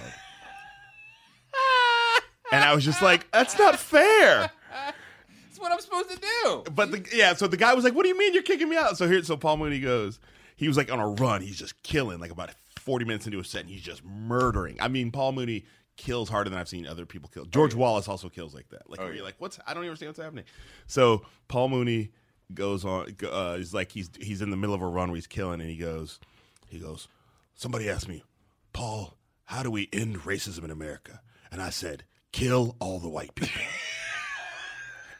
and I was just like, "That's not fair." That's what I'm supposed to do. But the, yeah, so the guy was like, "What do you mean you're kicking me out?" So here, so Paul Mooney goes. He was like on a run. He's just killing. Like about 40 minutes into a set, and he's just murdering. I mean, Paul Mooney kills harder than I've seen other people kill. George oh, Wallace also kills like that. Like where you're like, "What's? I don't even understand what's happening." So Paul Mooney goes on. Uh, he's like he's he's in the middle of a run where he's killing, and he goes, he goes. Somebody asked me, Paul, how do we end racism in America? And I said, kill all the white people.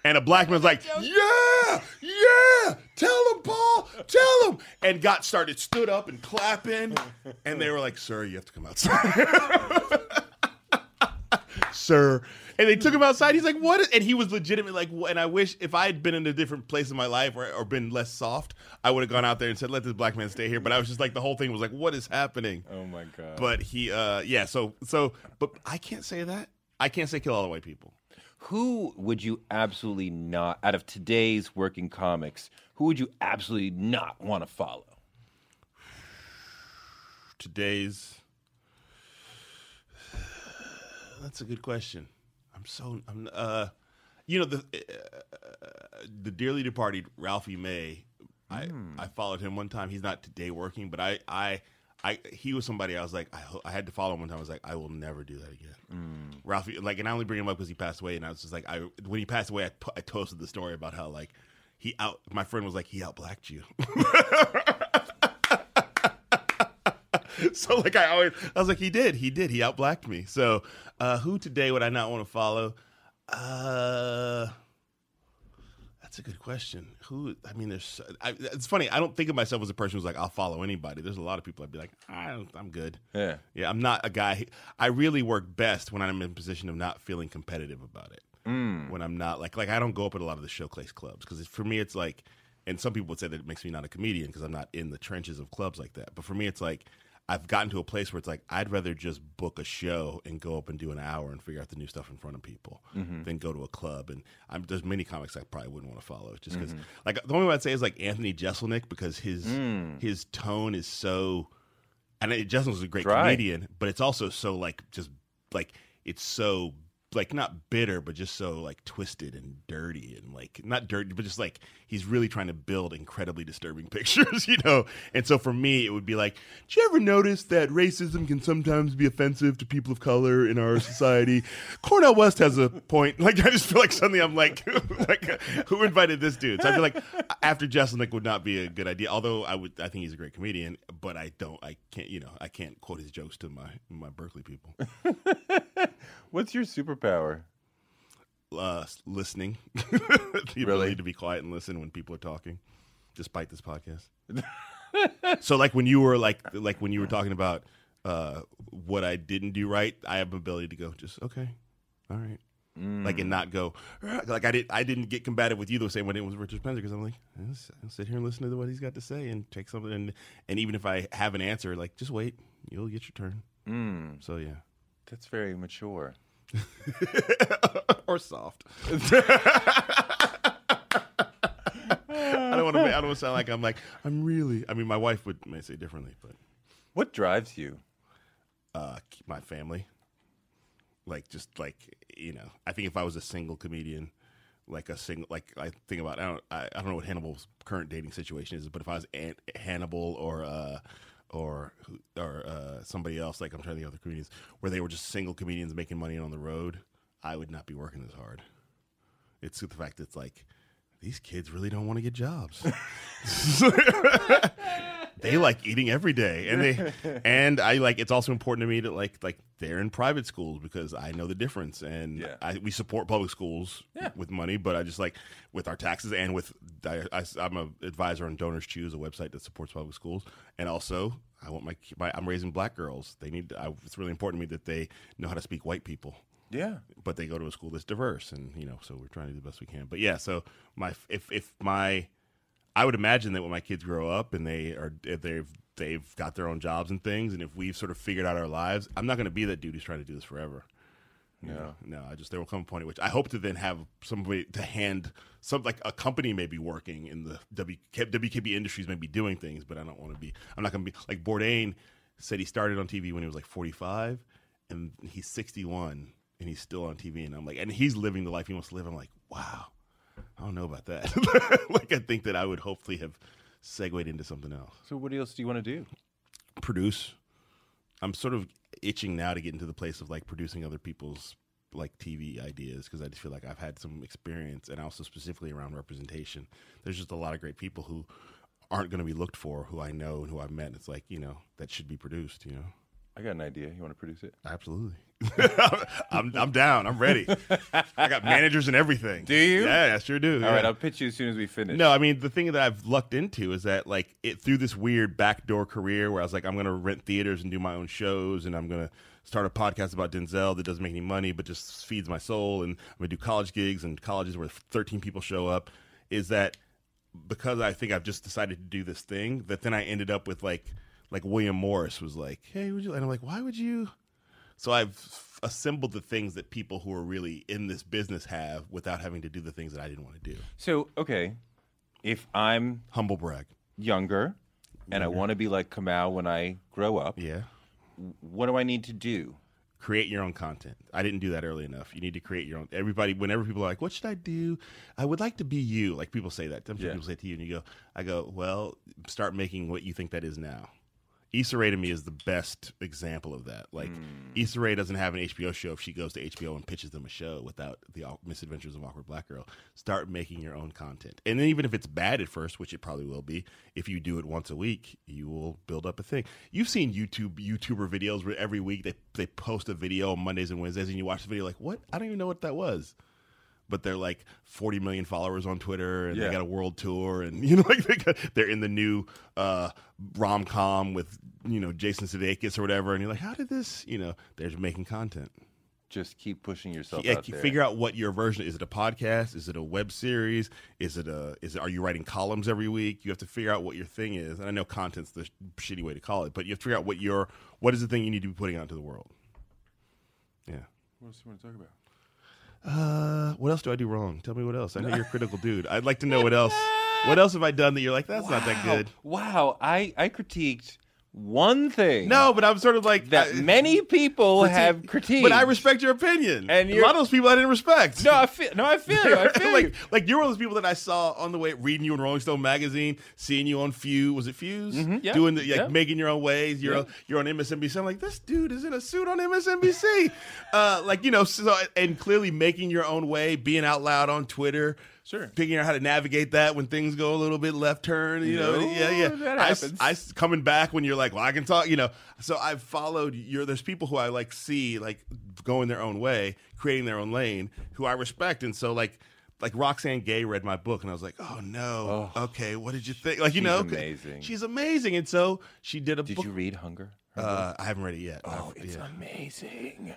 And a black man's like, yeah, yeah, tell him, Paul, tell him. And got started, stood up and clapping. And they were like, sir, you have to come outside. sir. And they took him outside. He's like, what? Is, and he was legitimately like, what? and I wish if I had been in a different place in my life or, or been less soft, I would have gone out there and said, let this black man stay here. But I was just like, the whole thing was like, what is happening? Oh my god. But he, uh, yeah, so, so, but I can't say that. I can't say kill all the white people. Who would you absolutely not, out of today's working comics, who would you absolutely not want to follow? today's that's a good question i'm so i'm uh you know the uh, the dearly departed ralphie may i i followed him one time he's not today working but i i I, he was somebody I was like I, I had to follow him one time. I was like I will never do that again. Ralphie, like, and I only bring him up because he passed away, and I was just like, I when he passed away, I, I toasted the story about how like he out. My friend was like he out blacked you. so like I always I was like he did he did he outblacked me. So uh who today would I not want to follow? Uh that's a good question. Who? I mean, there's. I, it's funny. I don't think of myself as a person who's like, I'll follow anybody. There's a lot of people I'd be like, I don't, I'm good. Yeah. Yeah. I'm not a guy. I really work best when I'm in a position of not feeling competitive about it. When I'm not like, like I don't go up at a lot of the showcase clubs because for me, it's like and some people would say that it makes me not a comedian because I'm not in the trenches of clubs like that. But for me, it's like I've gotten to a place where it's like I'd rather just book a show and go up and do an hour and figure out the new stuff in front of people mm-hmm. than go to a club. And I'm, there's many comics I probably wouldn't want to follow just because. Mm-hmm. Like the only one I'd say is like Anthony Jeselnik because his mm. his tone is so. And Jeselnik's a great Dry. comedian, but it's also so like just like it's so like not bitter, but just so like twisted and dirty and like not dirty, but just like he's really trying to build incredibly disturbing pictures, you know. And so for me, it would be like, do you ever notice that racism can sometimes be offensive to people of color in our society? Cornel West has a point. Like I just feel like suddenly I'm like, like who invited this dude? So I feel like after Jeselnik would not be a good idea. Although I would, I think he's a great comedian, but I don't, I can't, you know, I can't quote his jokes to my my Berkeley people. What's your superpower? Uh, listening. the Really? ability to be quiet and listen when people are talking, despite this podcast. so, like when you were like like when you were talking about uh, what I didn't do right, I have the ability to go just okay, all right, like and not go like I did. I didn't get combative with you the same when it was Richard Spencer because I'm like I'll sit here and listen to what he's got to say and take something and and even if I have an answer, like just wait, you'll get your turn. Mm, So yeah, that's very mature. or soft. I don't want to. I don't want to sound like I'm like I'm really. I mean, my wife would may say differently, but What drives you? uh, my family, like just like you know, I think if I was a single comedian, like a single, like I think about, I don't, I, I don't know what Hannibal's current dating situation is, but if I was Aunt Hannibal or uh, or or uh, somebody else, like I'm trying to think of other comedians, where they were just single comedians making money on the road, I would not be working as hard. It's the fact that it's like these kids really don't want to get jobs. they like eating every day, and they and I like. It's also important to me that like like they're in private schools because I know the difference, and Yeah. I, we support public schools Yeah. with money, but I just like with our taxes and with I, i'm a advisor on Donors Choose, a website that supports public schools, and also I want my, my I'm raising black girls. They need. I, it's really important to me that they know how to speak white people Yeah. but they go to a school that's diverse and you know so we're trying to do the best we can but yeah so my if if my i would imagine that when my kids grow up and they are if they've they've got their own jobs and things and if we've sort of figured out our lives i'm not going to be that dude who's trying to do this forever No. know? no i just there will come a point at which i hope to then have somebody to hand some like a company may be working in the w, wkb industries may be doing things but i don't want to be i'm not going to be like bourdain said he started on tv when he was like 45 and he's 61 and he's still on TV and I'm like and he's living the life he wants to live. I'm like, wow. I don't know about that. like I think that I would hopefully have segued into something else. So what else do you want to do? Produce. I'm sort of itching now to get into the place of like producing other people's like TV ideas because I just feel like I've had some experience and also specifically around representation. There's just a lot of great people who aren't going to be looked for who I know and who I've met. It's like, you know, that should be produced, you know. I got an idea. You want to produce it? Absolutely. I'm I'm down. I'm ready. I got managers and everything. Do you? Yeah, I sure do. All yeah. right, I'll pitch you as soon as we finish. No, I mean the thing that I've lucked into is that like it through this weird backdoor career where I was like, I'm gonna rent theaters and do my own shows and I'm gonna start a podcast about Denzel that doesn't make any money but just feeds my soul and I'm gonna do college gigs and colleges where 13 people show up. Is that because I think I've just decided to do this thing that then I ended up with like like William Morris was like, hey, would you? And I'm like, why would you? So I've assembled the things that people who are really in this business have without having to do the things that I didn't want to do. So okay, if I'm Humble brag. younger and I want to be like Kamau when I grow up, Yeah. what do I need to do? Create your own content. I didn't do that early enough. You need to create your own. Everybody, whenever people are like, "What should I do?" I would like to be you. Like people say that. I'm sure Yeah. people say to you, and you go, "I go, well, start making what you think that is now." Issa Rae to me is the best example of that. Like hmm. Issa Rae doesn't have an HBO show if she goes to HBO and pitches them a show without the Misadventures of Awkward Black Girl. Start making your own content, and then even if it's bad at first, which it probably will be, if you do it once a week, you will build up a thing. You've seen YouTube YouTuber videos where every week they they post a video on Mondays and Wednesdays, and you watch the video like, what? I don't even know what that was but they're like 40 million followers on Twitter and Yeah. they got a world tour and you know like they got, they're in the new uh, rom-com with you know Jason Sudeikis or whatever and you're like how did this you know they're just making content Just keep pushing yourself yeah, out there. figure out what your version is. It a podcast? Is it a web series? Is it a? Is it? Are you writing columns every week? You have to figure out what your thing is. And I know content's the sh- shitty way to call it, but you have to figure out what your what is the thing you need to be putting out into the world. Yeah. What else do you want to talk about? Uh, what else do I do wrong? Tell me what else. I know you're a critical dude. I'd like to know what else. What else have I done that you're like that's not that good? Wow, I I critiqued one thing. No, but I'm sort of like that I- many people critique- have critiqued. But I respect your opinion. And a you're- lot of those people I didn't respect. No, I feel. No, I feel you. I feel like, you. like you're one of those people that I saw on the way reading you in Rolling Stone magazine, seeing you on Fuse. Was it Fuse? yeah, Doing the like yeah. making your own ways. You're Yeah. you're on MSNBC. I'm like, this dude is in a suit on MSNBC. uh, like you know, so and clearly making your own way, being out loud on Twitter. Sure. Figuring out how to navigate that when things go a little bit left turn, you know, yeah, yeah. that I happens. I s- coming back when you're like, well, I can talk, you know. So I've followed your. There's people who I like see like going their own way, creating their own lane, who I respect, and so like. Like Roxane Gay read my book, and I was like, "Oh no, okay, what did you think?" Like you know, amazing. She's amazing, and so she did a Did book. you read Hunger? Uh, I haven't read it yet. Oh, it's yeah. amazing.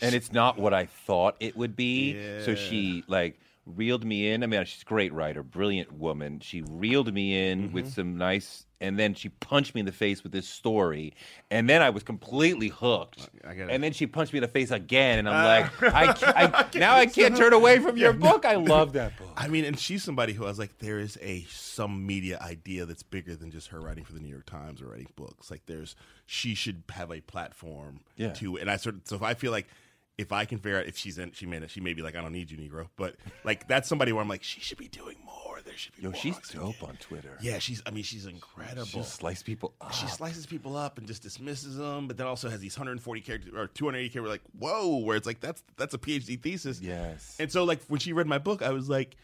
And it's not what I thought it would be. So she like reeled me in. I mean, she's a great writer, brilliant woman. She reeled me in Mm-hmm. with some nice and then she punched me in the face with this story. And then I was completely hooked. I get it. and then she punched me in the face again and I'm like, I, ca- I, now I can't turn away from your book. I love that book. I mean, and she's somebody who I was like, there is a some media idea that's bigger than just her writing for the New York Times or writing books. Like, there's she should have a platform Yeah. to, and I sort of so if I feel like if I can figure out if she's in, she may she may be like, I don't need you, Negro, but like that's somebody where I'm like, she should be doing more. There should be Yo, more. she's Roxane dope on Twitter. Yeah, she's. I mean, she's incredible. She'll slice people up. she slices people up and just dismisses them, but then also has these 140 characters or 280 characters. Like, whoa, where it's like that's that's a PhD thesis. Yes. And so, like, when she read my book, I was like,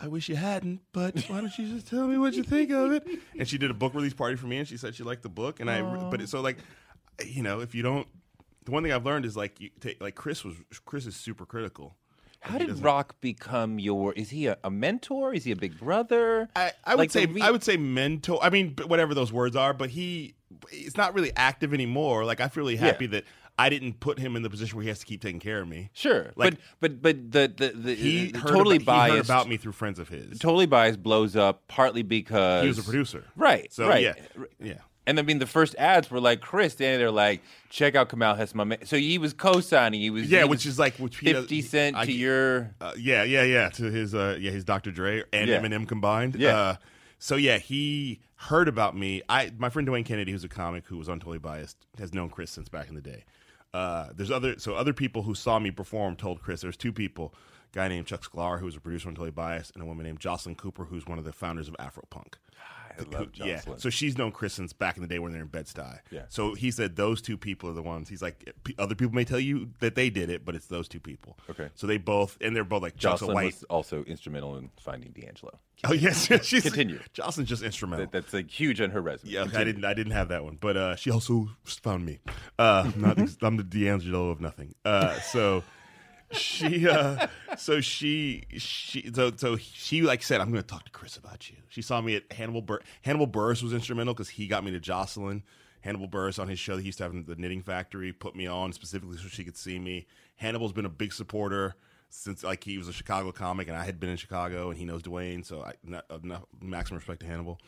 I wish you hadn't, but why don't you just tell me what you think of it? And she did a book release party for me, and she said she liked the book. And I, but it, so like, you know, if you don't, the one thing I've learned is like, you take like Chris was Chris is super critical. How did Rock become your? Is he a, a mentor? Is he a big brother? I, I would Like say re- I would say mentor. I mean, whatever those words are, but he it's not really active anymore. Like I feel really happy that I didn't put him in the position where he has to keep taking care of me. Sure, Like- but but but the the, the He heard totally about, he heard about me through friends of his. Totally biased blows up partly because He was a producer, right? So right. yeah, yeah. And I mean, the first ads were like Chris standing there, like, "Check out Kamal Hesma." So he was co-signing. He was Yeah, he which was is like which does- fifty cent I- to your. Uh, yeah, yeah, yeah. To his, uh, yeah, his Dr. Dre and Yeah. Eminem combined. Yeah. Uh, so yeah, he heard about me. I, my friend Dwayne Kennedy, who's a comic who was on Totally Biased, has known Chris since back in the day. Uh, there's other, so other people who saw me perform told Chris. There's two people, a guy named Chuck Sklar, who was a producer on Totally Biased, and a woman named Jocelyn Cooper, who's one of the founders of Afropunk. Yeah, so she's known Chris since back in the day when they're in Bed Stuy. Yeah. So he said those two people are the ones. He's like, p- other people may tell you that they did it, but it's those two people. Okay. So they both, and they're both like Jocelyn white. was also instrumental in finding D'Angelo. Oh yes, she's Continue. Jocelyn's just instrumental. That, that's like huge on her resume. yeah, I didn't, I didn't have that one, but uh, she also found me. Uh, not, I'm the D'Angelo of nothing. Uh, so she, uh, so she, she, so so she like said, I'm to talk to Chris about you. She saw me at Hannibal. Bur- Hannibal Buress was instrumental because he got me to Jocelyn. Hannibal Buress on his show that he used to have in the Knitting Factory put me on specifically so she could see me. Hannibal's been a big supporter since like he was a Chicago comic and I had been in Chicago and he knows Dwayne, so I not, not, maximum respect to Hannibal.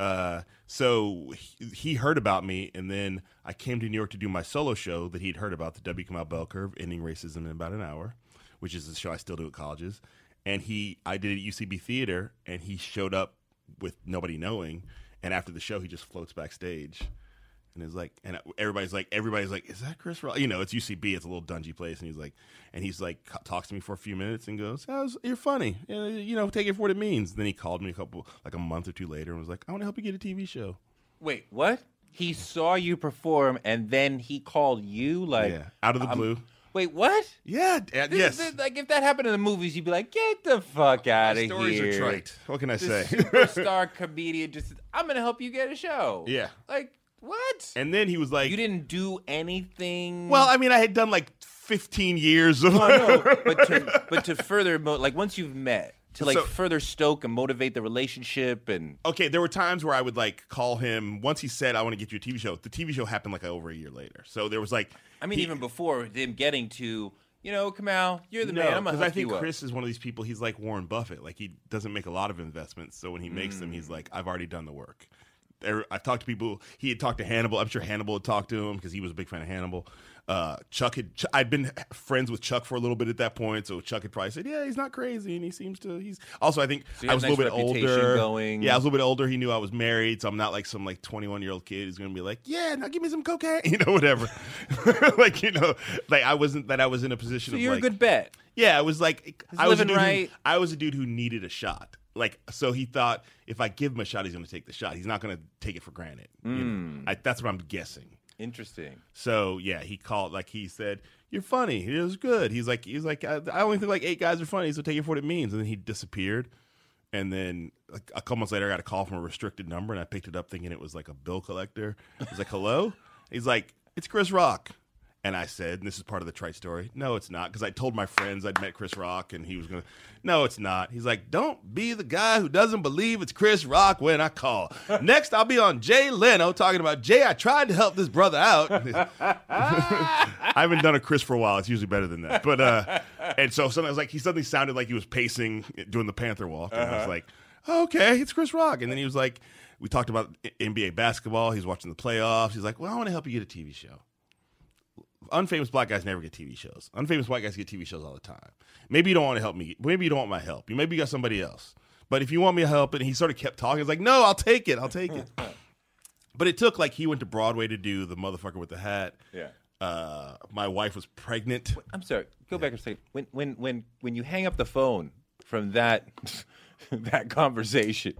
Uh, so he, he heard about me, and then I came to New York to do my solo show that he'd heard about, the W. Kamau Bell Curve, ending racism in about an hour, which is a show I still do at colleges. And he, I did it at UCB Theater, and he showed up with nobody knowing. And after the show, he just floats backstage, and is like, and everybody's like, everybody's like, is that Chris? Rock? You know, it's UCB, it's a little dungy place, and he's like, and he's like, talks to me for a few minutes and goes, "How's you're funny, you know, take it for what it means." then he called me a couple, like a month or two later, and was like, "I want to help you get a TV show." Wait, what? He saw you perform and then he called you like yeah, out of the I'm- blue. Wait, what? Yeah, uh, This- yes. this- like if that happened in the movies, you'd be like, "Get the fuck out of Stories here!" are trite. What can I The say? superstar comedian just, I'm gonna help you get a show. Yeah. Like what? and then he was like, you didn't do anything. "Well, I mean, I had done like 15 years of." I know, but to, but to further mo- like once you've met to like So- further stoke and motivate the relationship and okay, there were times where I would like call him. Once he said, "I want to get you a TV show," the TV show happened like over a year later. So there was like, I mean he- even before them getting to you know, Kamau, you're the no, man. I'm gonna because I think you up." Chris is one of these people. He's like Warren Buffett. Like he doesn't make a lot of investments, so when he makes them, he's like, "I've already done the work." I've talked to people. He had talked to Hannibal. I'm sure Hannibal had talked to him because he was a big fan of Hannibal. Uh, Chuck had. I'd been friends with Chuck for a little bit at that point, so Chuck had probably said, "Yeah, he's not crazy," and he seems to. He's also. I think So I was a a little bit older. going. Yeah, I was a little bit older. He knew I was married, so I'm not like some like 21 year old kid who's gonna be like, "Yeah, now give me some cocaine," you know, whatever. like you know, like I wasn't that I was in a position. so of you're like, a good bet. yeah, I was like, I was a dude right. Who, I was a dude who needed a shot. Like, so he thought if I give him a shot, he's going to take the shot. He's not going to take it for granted. you know? Hmm. I, that's what I'm guessing. Interesting. So yeah, he called like he said, "You're funny." It was good. He's like, he's like, I, I only think like eight guys are funny, so take it for what it means. And then he disappeared. And then like, a couple months later, I got a call from a restricted number, and I picked it up thinking it was like a bill collector. Was like, "Hello?" He's like, "It's Chris Rock." And I said, and this is part of the trite story. No, it's not, because I told my friends I'd met Chris Rock, and he was gonna. No, it's not. He's like, don't be the guy who doesn't believe it's Chris Rock when I call. Next, I'll be on Jay Leno talking about Jay. I tried to help this brother out. I haven't done a Chris for a while. It's usually better than that. But uh, and so sometimes like he suddenly sounded like he was pacing doing the Panther walk, and I was like, okay, it's Chris Rock. And then he was like, we talked about NBA basketball. He's watching the playoffs. He's like, well, I want to help you get a TV show unfamous black guys never get TV shows. Unfamous white guys get TV shows all the time. Maybe you don't want to help me. Maybe you don't want my help. You maybe you got somebody else. But if you want me to help, and he sort of kept talking, he's like, "No, I'll take it. I'll take it." but it took like he went to Broadway to do the motherfucker with the hat. Yeah. Uh, my wife was pregnant. I'm sorry. Go back a second. When when when when you hang up the phone from that that conversation,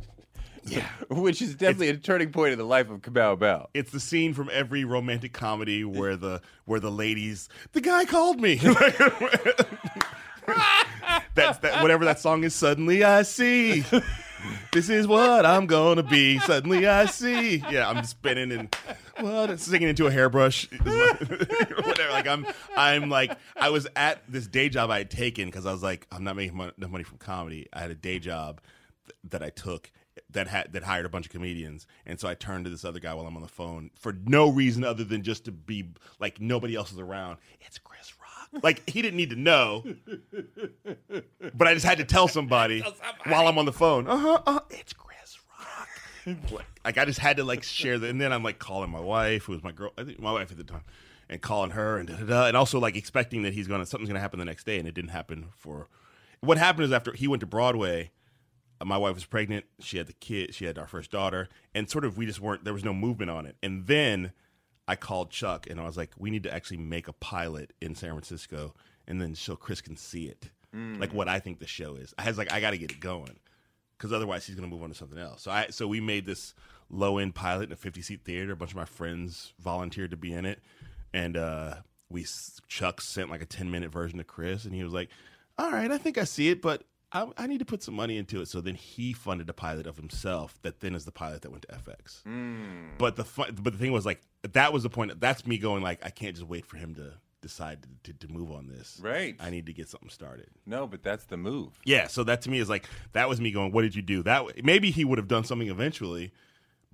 yeah, which is definitely a turning point in the life of Kabao Bao. It's the scene from every romantic comedy where the where the ladies, the guy called me. That's that whatever that song is. Suddenly I see. This is what I'm gonna be. Suddenly I see. Yeah, I'm spinning and what singing into a hairbrush. Whatever. Like I'm, I'm like I was at this day job I had taken because I was like I'm not making enough money from comedy. I had a day job that I took that had that hired a bunch of comedians, and so I turned to this other guy while I'm on the phone for no reason other than just to be like nobody else is around. It's Chris Rock. Like he didn't need to know, but I just had to tell somebody, while I'm on the phone. Uh huh. Uh, it's Chris Rock. like I just had to like share that, and then I'm like calling my wife, who was my girl, I think my wife at the time, and calling her, and da, da, da, and also like expecting that he's gonna something's gonna happen the next day, and it didn't happen for. What happened is after he went to Broadway, my wife was pregnant. She had the kid. She had our first daughter, and sort of we just weren't. There was no movement on it, and then I called Chuck, and I was like, "We need to actually make a pilot in San Francisco, and then so Chris can see it, like what I think the show is." I was like, "I got to get it going." because otherwise he's going to move on to something else. So I so we made this low end pilot in a 50 seat theater. A bunch of my friends volunteered to be in it, and uh, we Chuck sent like a 10 minute version to Chris, and he was like, "All right, I think I see it, but." I, I need to put some money into it. So then he funded a pilot of himself. That then is the pilot that went to FX. Mm. But the fun, but the thing was like that was the point. That's me going like I can't just wait for him to decide to, to, to move on this. Right. I need to get something started. No, but that's the move. Yeah, so that to me is like that was me going. What did you do? That maybe he would have done something eventually,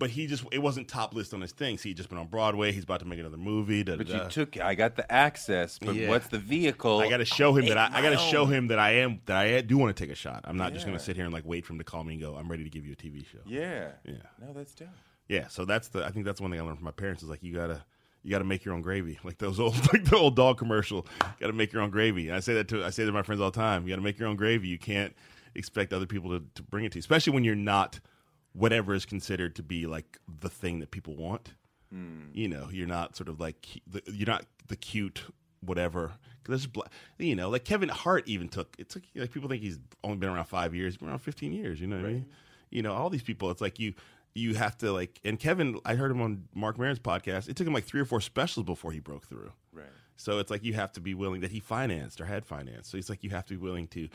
but he just it wasn't top list on his things. He'd just been on Broadway. He's about to make another movie. Da, But da, you da. took. I got the access. But Yeah. what's the vehicle? I got to show him that I, I got to show him that I am that I do want to take a shot. I'm not just going to sit here and like wait for him to call me and go. I'm ready to give you a TV show. Yeah. Yeah. No, that's dope. Yeah, so that's the I think that's one thing I learned from my parents is like you gotta you gotta make your own gravy. Like those old like the old dog commercial. gotta make your own gravy. And I say that to I say that to my friends all the time. You gotta make your own gravy. You can't expect other people to, to bring it to you. Especially when you're not whatever is considered to be like the thing that people want. Hmm. You know, you're not sort of like you're not the cute whatever. Because bla- you know, like Kevin Hart even took it took like people think he's only been around five years, been around fifteen years. You know what I mean? You know, all these people. It's like you you have to like. And Kevin, I heard him on Marc Maron's podcast. It took him like three or four specials before he broke through. Right. So it's like you have to be willing that he financed or had financed. So it's like you have to be willing to.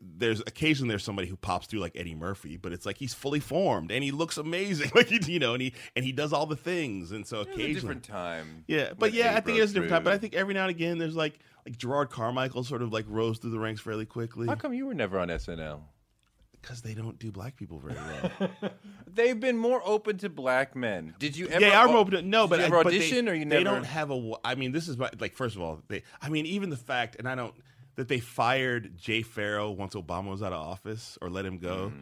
There's occasionally there's somebody who pops through like Eddie Murphy, but it's like he's fully formed and he looks amazing, like he, you know, and he and he does all the things, and so It was a occasionally, different time. yeah, but yeah, Eddie I think it's a different time. But I think every now and again there's like like Jerrod Carmichael sort of like rose through the ranks fairly quickly How come you were never on SNL? Because they don't do black people very well. They've been more open to black men. Did you ever? yeah, I'm au- open to no, did but you I- ever but they- audition or you never? They don't have a. I mean, this is my, like first of all, they. I mean, even the fact, and I don't that they fired Jay Pharoah once Obama was out of office or let him go. Hmm.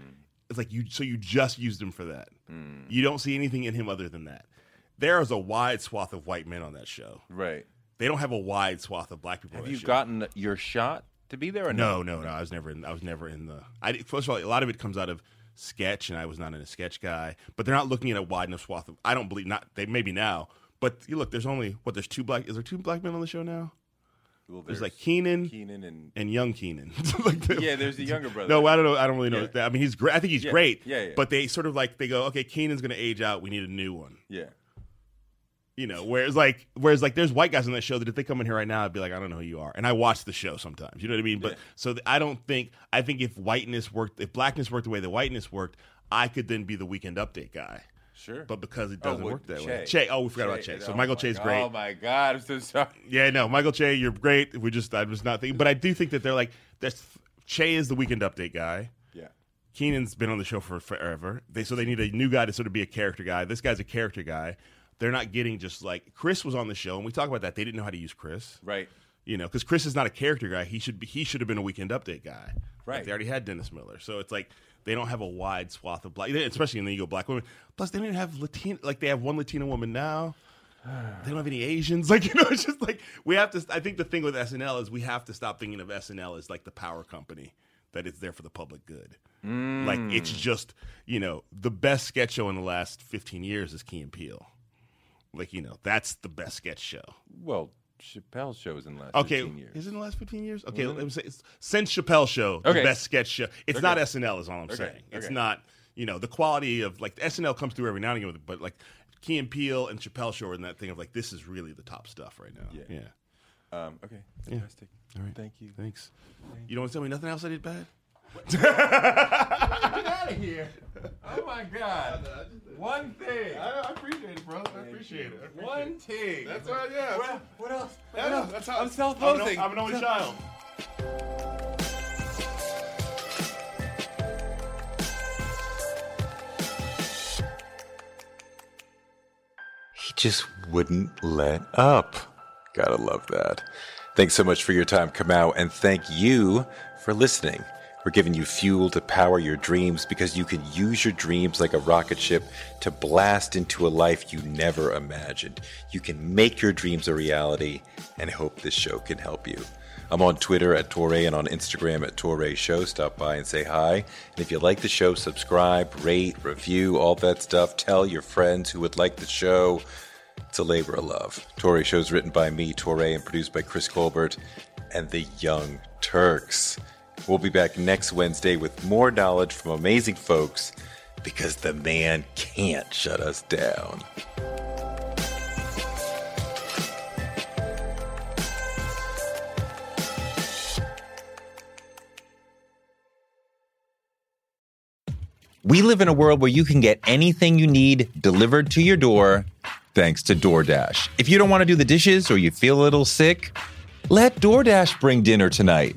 It's like you. So you just used him for that. You don't see anything in him other than that. There is a wide swath of white men on that show. right. They don't have a wide swath of black people. Have on you show. gotten your shot to be there or No, no, no. I was never in. I was never in the. I first of all, a lot of it comes out of sketch, and I was not in a sketch guy. But they're not looking at a wide enough swath of. I don't believe not. They maybe now, but you look. There's only what? There's two black. Is there two black men on the show now? Well, There's, like Kenan Kenan and and young Kenan. Like the- yeah, there's the younger brother. No, I don't know. I don't really know. Yeah. I mean, he's great. I think he's Yeah, great. yeah, yeah. But they sort of like they go, okay, Kenan's going to age out. We need a new one. yeah. You know, whereas like whereas like there's white guys on that show that if they come in here right now, I'd be like, I don't know who you are, and I watch the show sometimes. You know what I mean? But so th- I don't think I think if whiteness worked, if blackness worked the way the whiteness worked, I could then be the weekend update guy. Sure. But because it Oh, doesn't with work that Che. way, Che. Oh, we forgot about Che. So Oh Michael Che's God. great. Oh my god, I'm so sorry. Yeah, no, Michael Che, you're great. We just I was not thinking, but I do think that they're like that's Che is the weekend update guy. Yeah. Kenan's been on the show for forever. They so they need a new guy to sort of be a character guy. This guy's a character guy. They're not getting just like Chris was on the show, and we talk about that. They didn't know how to use Chris, Right. you know, because Chris is not a character guy. He should be. He should have been a weekend update guy. Like, Right. they already had Dennis Miller, so it's like they don't have a wide swath of black, especially in the ego black women. Plus, they don't even have Latina. Like they have one Latina woman now. They don't have any Asians. Like you know, it's just like we have to. I think the thing with SNL is we have to stop thinking of SNL as like the power company that it's there for the public good. Mm. Like it's just you know the best sketch show in the last fifteen years is Key and Peele. Like you know that's the best sketch show. Well, Chappelle's show was in the last Okay, 15 years. is it in the last fifteen years? Okay, let me say it's, since Chappelle show, the Okay. best sketch show. It's Okay. not SNL, is all I'm Okay, saying. It's not you know the quality of like SNL comes through every now and again, but like Key and Peele and Chappelle show are in that thing of like this is really the top stuff right now. Yeah. yeah. Um, okay. Fantastic. All right. Thank you. Thanks. You don't want to tell me nothing else I did bad? Get out of here. Oh my god. One thing. I, appreciate it, bro. I appreciate it. One thing. That's right, yeah. What, what else? What no, else? that's how I'm self-loathing. I'm an, I'm an only child. He just wouldn't let up. Gotta love that. Thanks so much for your time, Kamau, and thank you for listening. We're giving you fuel to power your dreams because you can use your dreams like a rocket ship to blast into a life you never imagined. You can make your dreams a reality and hope this show can help you. I'm on Twitter at Toure and on Instagram at Toure Show. Stop by and say hi. And if you like the show, subscribe, rate, review, all that stuff. Tell your friends who would like the show. It's a labor of love. Toure Show is written by me, Toure, and produced by Chris Colbert and the Young Turks. We'll be back next Wednesday with more knowledge from amazing folks because the man can't shut us down. We live in a world where you can get anything you need delivered to your door thanks to DoorDash. If you don't want to do the dishes or you feel a little sick, let DoorDash bring dinner tonight.